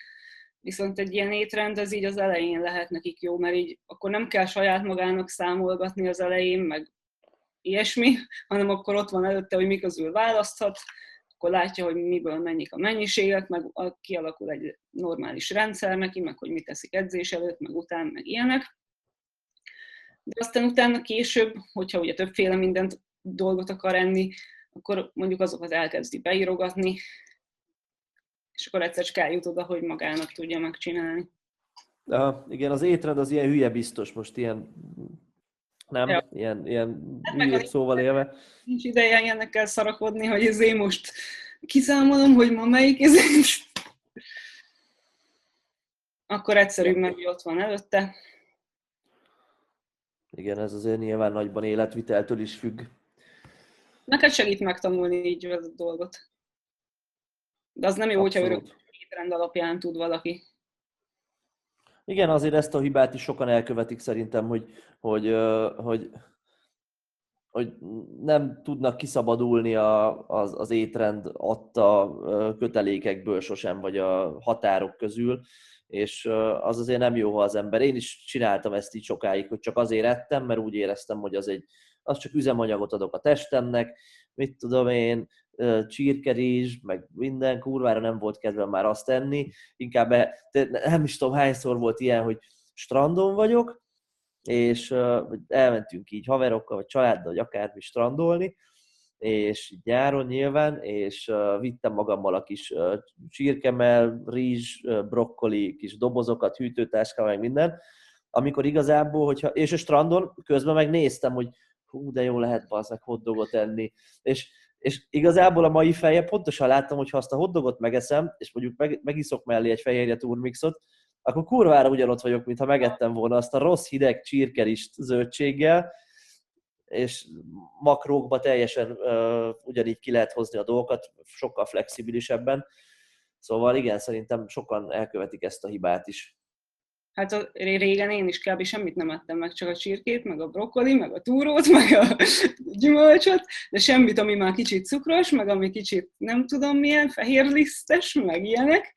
Viszont egy ilyen étrend az így az elején lehet nekik jó, mert így akkor nem kell saját magának számolgatni az elején, meg ilyesmi, hanem akkor ott van előtte, hogy mi közül választhat, akkor látja, hogy miből mennyik a mennyiségek, meg kialakul egy normális rendszer neki, meg hogy mit teszik edzés előtt, meg után, meg ilyenek. De aztán utána később, hogyha ugye többféle mindent dolgot akar enni, akkor mondjuk azokat elkezdi beírogatni, és akkor egyszer csak eljut oda, hogy magának tudja megcsinálni. Ja, igen, az étrend az ilyen hülye biztos most, ilyen nem? Ja. Ilyen, ilyen hát szóval élve. Nincs ideje ilyenekkel szarakodni, hogy ez én most kiszámolom, hogy ma melyik ez Akkor egyszerűbb, mert ott van előtte. Igen, ez azért nyilván nagyban életviteltől is függ. Neked segít megtanulni így a dolgot. De az nem jó, Abszolút. hogyha örök étrend alapján tud valaki. Igen, azért ezt a hibát is sokan elkövetik szerintem, hogy, hogy, hogy, hogy nem tudnak kiszabadulni a, az, az étrend adta kötelékekből sosem, vagy a határok közül, és az azért nem jó, ha az ember. Én is csináltam ezt így sokáig, hogy csak azért ettem, mert úgy éreztem, hogy az egy, az csak üzemanyagot adok a testemnek, mit tudom én, csirkerizs, meg minden, kurvára nem volt kedvem már azt tenni, inkább be, nem is tudom hányszor volt ilyen, hogy strandon vagyok, és elmentünk így haverokkal, vagy családdal, vagy akármi strandolni, és nyáron nyilván, és vittem magammal a kis csirkemel, rizs, brokkoli, kis dobozokat, hűtőtáskával, meg minden, amikor igazából, hogyha, és a strandon közben meg néztem, hogy hú, de jó lehet baznak hotdogot enni, és és igazából a mai feje pontosan láttam, hogy ha azt a hotdogot megeszem, és mondjuk meg, megiszok mellé egy fehérje turmixot, akkor kurvára ugyanott vagyok, mintha megettem volna azt a rossz hideg csirkerist zöldséggel, és makrókba teljesen uh, ugyanígy ki lehet hozni a dolgokat, sokkal flexibilisebben. Szóval igen, szerintem sokan elkövetik ezt a hibát is. Hát a, régen én is kb. semmit nem ettem meg, csak a csirkét, meg a brokkoli, meg a túrót, meg a gyümölcsöt, de semmit, ami már kicsit cukros, meg ami kicsit nem tudom milyen, fehérlisztes, meg ilyenek.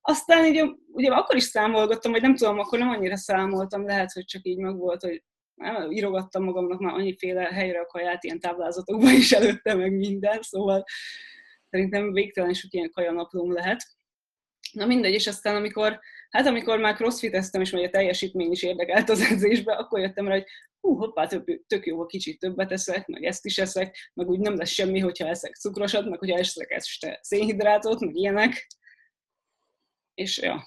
Aztán így, ugye akkor is számolgattam, vagy nem tudom, akkor nem annyira számoltam, lehet, hogy csak így meg volt, hogy nem, írogattam magamnak már annyiféle helyre a kaját, ilyen táblázatokban is előtte, meg minden, szóval szerintem végtelen sok ilyen kajanaplóm lehet. Na mindegy, és aztán amikor Hát amikor már crossfiteztem, és majd a teljesítmény is érdekelt az edzésbe, akkor jöttem rá, hogy hú, hoppá, tök, tök jó, ha kicsit többet eszek, meg ezt is eszek, meg úgy nem lesz semmi, hogyha eszek cukrosat, meg hogyha eszek este szénhidrátot, meg ilyenek. És ja,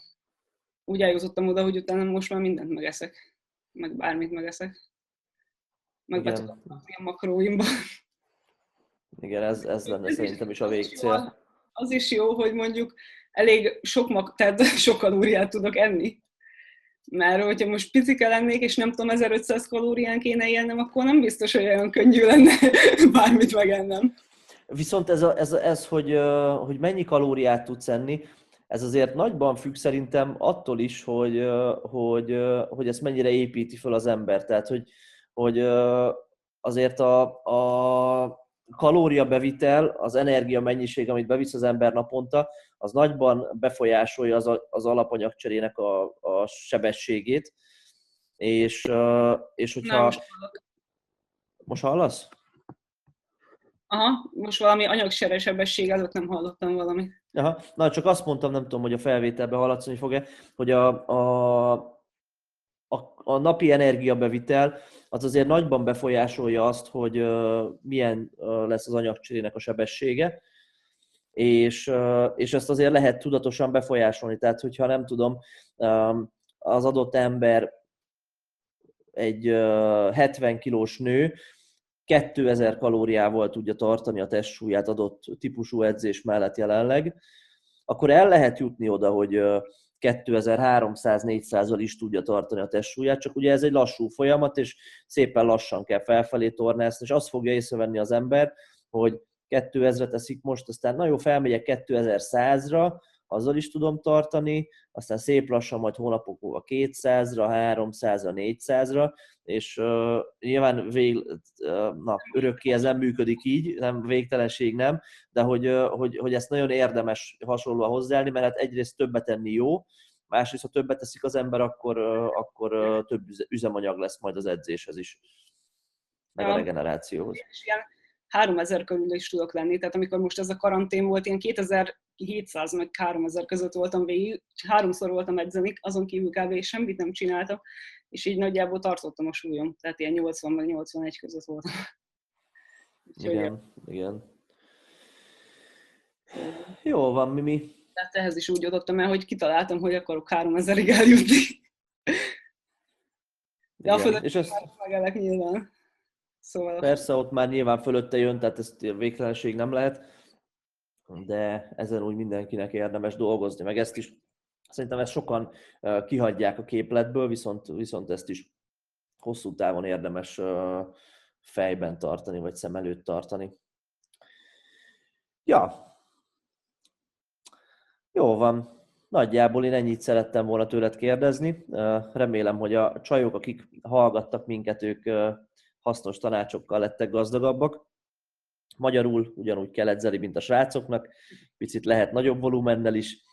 úgy eljutottam oda, hogy utána most már mindent megeszek, meg bármit megeszek. Meg be tudom a makróimba. Igen, ez, ez lenne ez szerintem is a végcél. Az is jó, hogy mondjuk elég sok, mag, tehát sok kalóriát tudok enni. Mert hogyha most picike lennék, és nem tudom, 1500 kalórián kéne élnem, akkor nem biztos, hogy olyan könnyű lenne bármit megennem. Viszont ez, a, ez, ez hogy, hogy mennyi kalóriát tudsz enni, ez azért nagyban függ szerintem attól is, hogy, hogy, hogy ezt mennyire építi fel az ember. Tehát, hogy, hogy azért a, a kalóriabevitel, az energia mennyiség, amit bevisz az ember naponta, az nagyban befolyásolja az, az alapanyagcserének a, a sebességét. És, és hogyha... Na, most, most hallasz? Aha, most valami anyagsebesség előtt nem hallottam valamit. Aha, na csak azt mondtam, nem tudom, hogy a felvételben hallatszani fog-e, hogy a, a, a, a napi energiabevitel az azért nagyban befolyásolja azt, hogy milyen lesz az anyagcserének a sebessége, és, és ezt azért lehet tudatosan befolyásolni. Tehát, hogyha nem tudom, az adott ember egy 70 kilós nő, 2000 kalóriával tudja tartani a testsúlyát adott típusú edzés mellett jelenleg, akkor el lehet jutni oda, hogy 2300-400-al is tudja tartani a testsúlyát, csak ugye ez egy lassú folyamat, és szépen lassan kell felfelé tornászni, és azt fogja észrevenni az ember, hogy 2000-re teszik most, aztán nagyon felmegyek 2100-ra, azzal is tudom tartani, aztán szép lassan majd hónapok múlva 200-ra, 300-ra, 400-ra, és uh, nyilván vég, uh, na, örökké ez nem működik így, nem végtelenség nem, de hogy, uh, hogy, hogy ezt nagyon érdemes hasonlóan hozzáállni, mert hát egyrészt többet tenni jó, másrészt, ha többet teszik az ember, akkor, uh, akkor uh, több üzemanyag lesz majd az edzéshez is, meg ja. a regenerációhoz. 3000 körül is tudok lenni. Tehát amikor most ez a karantén volt, én 2000 700 meg 3000 között voltam végig, háromszor voltam edzeni, azon kívül kb. semmit nem csináltam, és így nagyjából tartottam a súlyom, tehát ilyen 80 meg 81 között voltam. Igen, igen. Jó van, Mimi. Tehát ehhez is úgy adottam el, hogy kitaláltam, hogy akarok 3000-ig eljutni. De igen. a és ezt... megelek nyilván. Szóval... Persze, ott már nyilván fölötte jön, tehát ezt végtelenség nem lehet de ezen úgy mindenkinek érdemes dolgozni, meg ezt is Szerintem ezt sokan kihagyják a képletből, viszont, viszont ezt is hosszú távon érdemes fejben tartani, vagy szem előtt tartani. Ja, jó van. Nagyjából én ennyit szerettem volna tőled kérdezni. Remélem, hogy a csajok, akik hallgattak minket, ők hasznos tanácsokkal lettek gazdagabbak. Magyarul ugyanúgy kell edzeni, mint a srácoknak. Picit lehet nagyobb volumennel is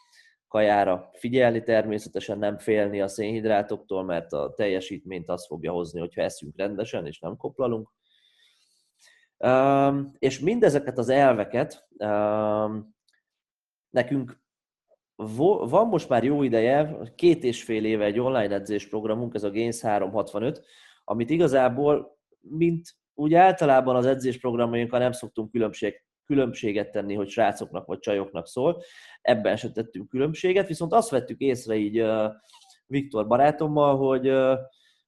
kajára figyelni, természetesen nem félni a szénhidrátoktól, mert a teljesítményt az fogja hozni, hogyha eszünk rendesen, és nem koplalunk. És mindezeket az elveket nekünk van most már jó ideje, két és fél éve egy online edzés programunk, ez a Gains 365, amit igazából, mint úgy általában az edzésprogramjainkkal nem szoktunk különbség, különbséget tenni, hogy srácoknak vagy csajoknak szól. Ebben se tettünk különbséget, viszont azt vettük észre így Viktor barátommal, hogy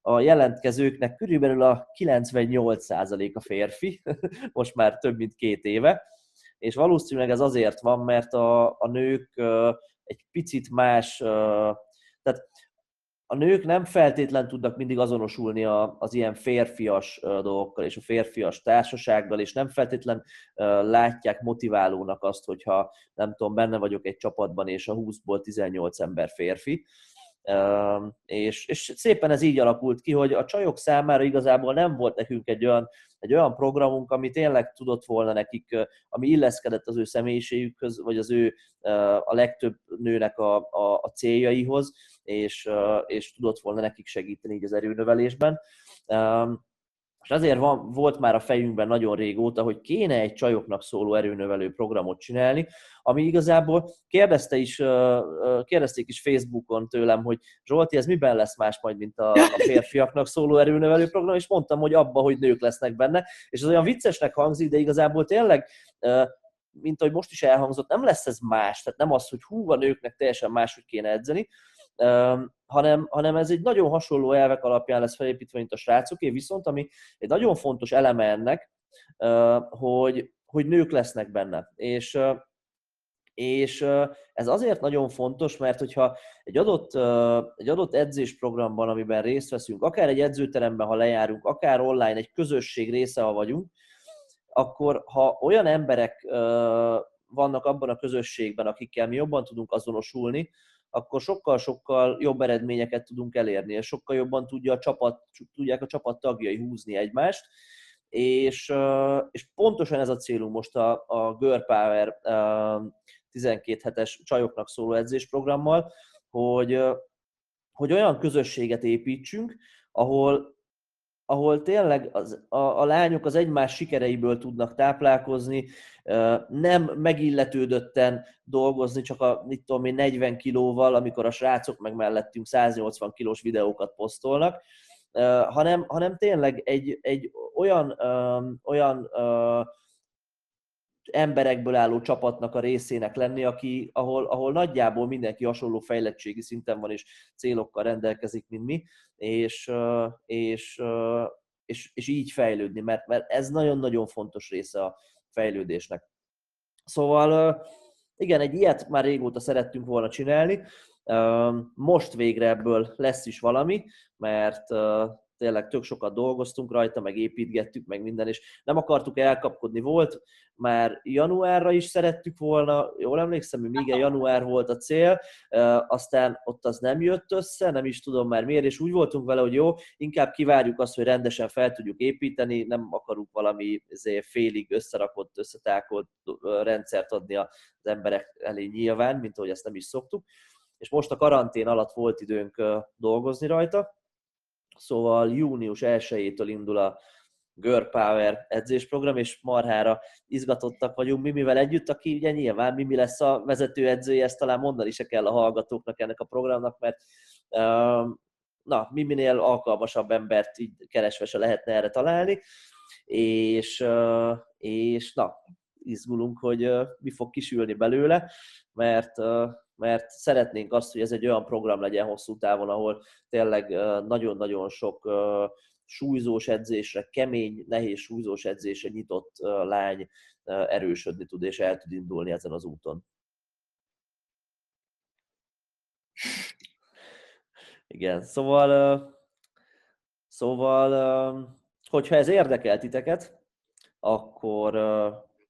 a jelentkezőknek körülbelül a 98% a férfi, most már több mint két éve, és valószínűleg ez azért van, mert a, a nők egy picit más, tehát a nők nem feltétlen tudnak mindig azonosulni az ilyen férfias dolgokkal és a férfias társasággal, és nem feltétlen látják motiválónak azt, hogyha nem tudom, benne vagyok egy csapatban, és a 20-ból 18 ember férfi. És, és szépen ez így alakult ki, hogy a csajok számára igazából nem volt nekünk egy olyan, egy olyan programunk, ami tényleg tudott volna nekik, ami illeszkedett az ő személyiségükhöz, vagy az ő a legtöbb nőnek a, a, a céljaihoz, és, és tudott volna nekik segíteni így az erőnövelésben. És azért van, volt már a fejünkben nagyon régóta, hogy kéne egy csajoknak szóló erőnövelő programot csinálni, ami igazából kérdezte is, kérdezték is Facebookon tőlem, hogy Zsolti, ez miben lesz más majd, mint a, a férfiaknak szóló erőnövelő program, és mondtam, hogy abba, hogy nők lesznek benne, és ez olyan viccesnek hangzik, de igazából tényleg mint ahogy most is elhangzott, nem lesz ez más, tehát nem az, hogy hú, a nőknek teljesen máshogy kéne edzeni, hanem, hanem ez egy nagyon hasonló elvek alapján lesz felépítve, mint a srácoké, viszont ami egy nagyon fontos eleme ennek, hogy, hogy nők lesznek benne. És, és ez azért nagyon fontos, mert hogyha egy adott, egy adott edzésprogramban, amiben részt veszünk, akár egy edzőteremben, ha lejárunk, akár online, egy közösség része, ha vagyunk, akkor ha olyan emberek vannak abban a közösségben, akikkel mi jobban tudunk azonosulni, akkor sokkal-sokkal jobb eredményeket tudunk elérni, és sokkal jobban tudja a csapat, tudják a csapat tagjai húzni egymást, és, és pontosan ez a célunk most a, a Girl Power 12 hetes csajoknak szóló edzésprogrammal, hogy, hogy olyan közösséget építsünk, ahol ahol tényleg az, a, a lányok az egymás sikereiből tudnak táplálkozni, nem megilletődötten dolgozni csak a mit tudom én, 40 kilóval, amikor a srácok meg mellettünk 180 kilós videókat posztolnak, hanem, hanem tényleg egy, egy olyan, olyan emberekből álló csapatnak a részének lenni, aki, ahol, ahol nagyjából mindenki hasonló fejlettségi szinten van és célokkal rendelkezik, mint mi, és, és, és, és így fejlődni, mert, mert ez nagyon-nagyon fontos része a fejlődésnek. Szóval igen, egy ilyet már régóta szerettünk volna csinálni, most végre ebből lesz is valami, mert tényleg tök sokat dolgoztunk rajta, meg építgettük, meg minden, és nem akartuk elkapkodni. Volt már januárra is szerettük volna, jól emlékszem, hogy még január volt a cél, aztán ott az nem jött össze, nem is tudom már miért, és úgy voltunk vele, hogy jó, inkább kivárjuk azt, hogy rendesen fel tudjuk építeni, nem akarunk valami félig összerakott, összetákolt rendszert adni az emberek elé nyilván, mint ahogy ezt nem is szoktuk. És most a karantén alatt volt időnk dolgozni rajta, Szóval június 1-től indul a Girl Power edzésprogram, és marhára izgatottak vagyunk Mimivel együtt, aki ugye nyilván Mimi lesz a vezető edzője, ezt talán mondani se kell a hallgatóknak ennek a programnak, mert na, Miminél alkalmasabb embert így keresve se lehetne erre találni, és, és na, izgulunk, hogy mi fog kisülni belőle, mert mert szeretnénk azt, hogy ez egy olyan program legyen hosszú távon, ahol tényleg nagyon-nagyon sok súlyzós edzésre, kemény, nehéz súlyzós edzésre nyitott lány erősödni tud, és el tud indulni ezen az úton. Igen, szóval, szóval hogyha ez érdekel titeket, akkor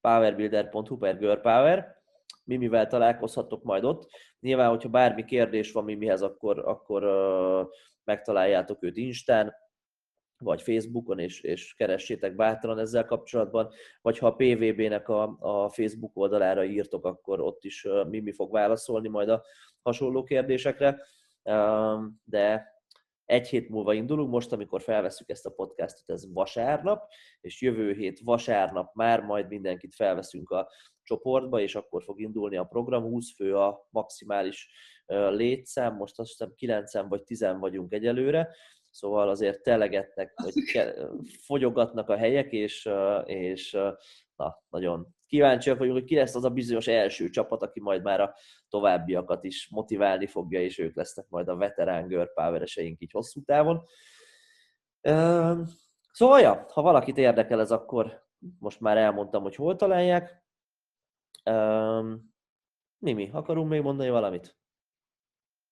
powerbuilder.hu per girlpower, Mimivel találkozhatok majd ott. Nyilván, hogyha bármi kérdés van Mimihez, akkor, akkor megtaláljátok őt Instán, vagy Facebookon, és, és keressétek bátran ezzel kapcsolatban, vagy ha a PVB-nek a, a Facebook oldalára írtok, akkor ott is uh, Mimi fog válaszolni majd a hasonló kérdésekre. De egy hét múlva indulunk, most, amikor felveszük ezt a podcastot, ez vasárnap, és jövő hét vasárnap már majd mindenkit felveszünk a csoportba, és akkor fog indulni a program. 20 fő a maximális létszám, most azt hiszem 9 vagy 10 vagyunk egyelőre, szóval azért telegetnek, vagy fogyogatnak a helyek, és, és na, nagyon kíváncsiak vagyunk, hogy ki lesz az a bizonyos első csapat, aki majd már a továbbiakat is motiválni fogja, és ők lesznek majd a veterán görpávereseink így hosszú távon. Szóval, ja, ha valakit érdekel ez, akkor most már elmondtam, hogy hol találják. Mimi, akarunk még mondani valamit?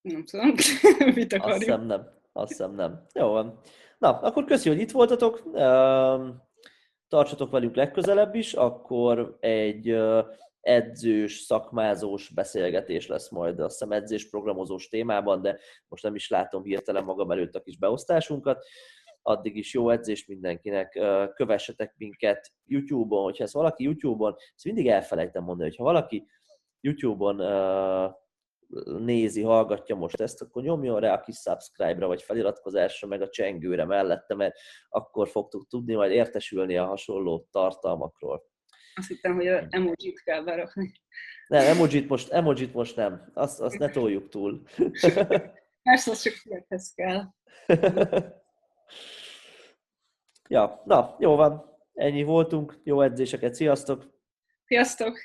Nem tudom, mit akarjuk. Azt hiszem nem. Azt hiszem nem. Jó van. Na, akkor köszi, hogy itt voltatok tartsatok velünk legközelebb is, akkor egy edzős, szakmázós beszélgetés lesz majd, azt hiszem edzés programozós témában, de most nem is látom hirtelen magam előtt a kis beosztásunkat. Addig is jó edzés mindenkinek, kövessetek minket YouTube-on, hogyha ez valaki YouTube-on, ezt mindig elfelejtem mondani, hogyha valaki YouTube-on nézi, hallgatja most ezt, akkor nyomjon rá a kis subscribe-ra, vagy feliratkozásra, meg a csengőre mellette, mert akkor fogtuk tudni majd értesülni a hasonló tartalmakról. Azt hittem, hogy a emojit kell berakni. Nem, emojit most, emojit most nem. Azt, azt ne toljuk túl. Persze, az csak fiekhez kell. ja, na, jó van. Ennyi voltunk. Jó edzéseket. Sziasztok! Sziasztok!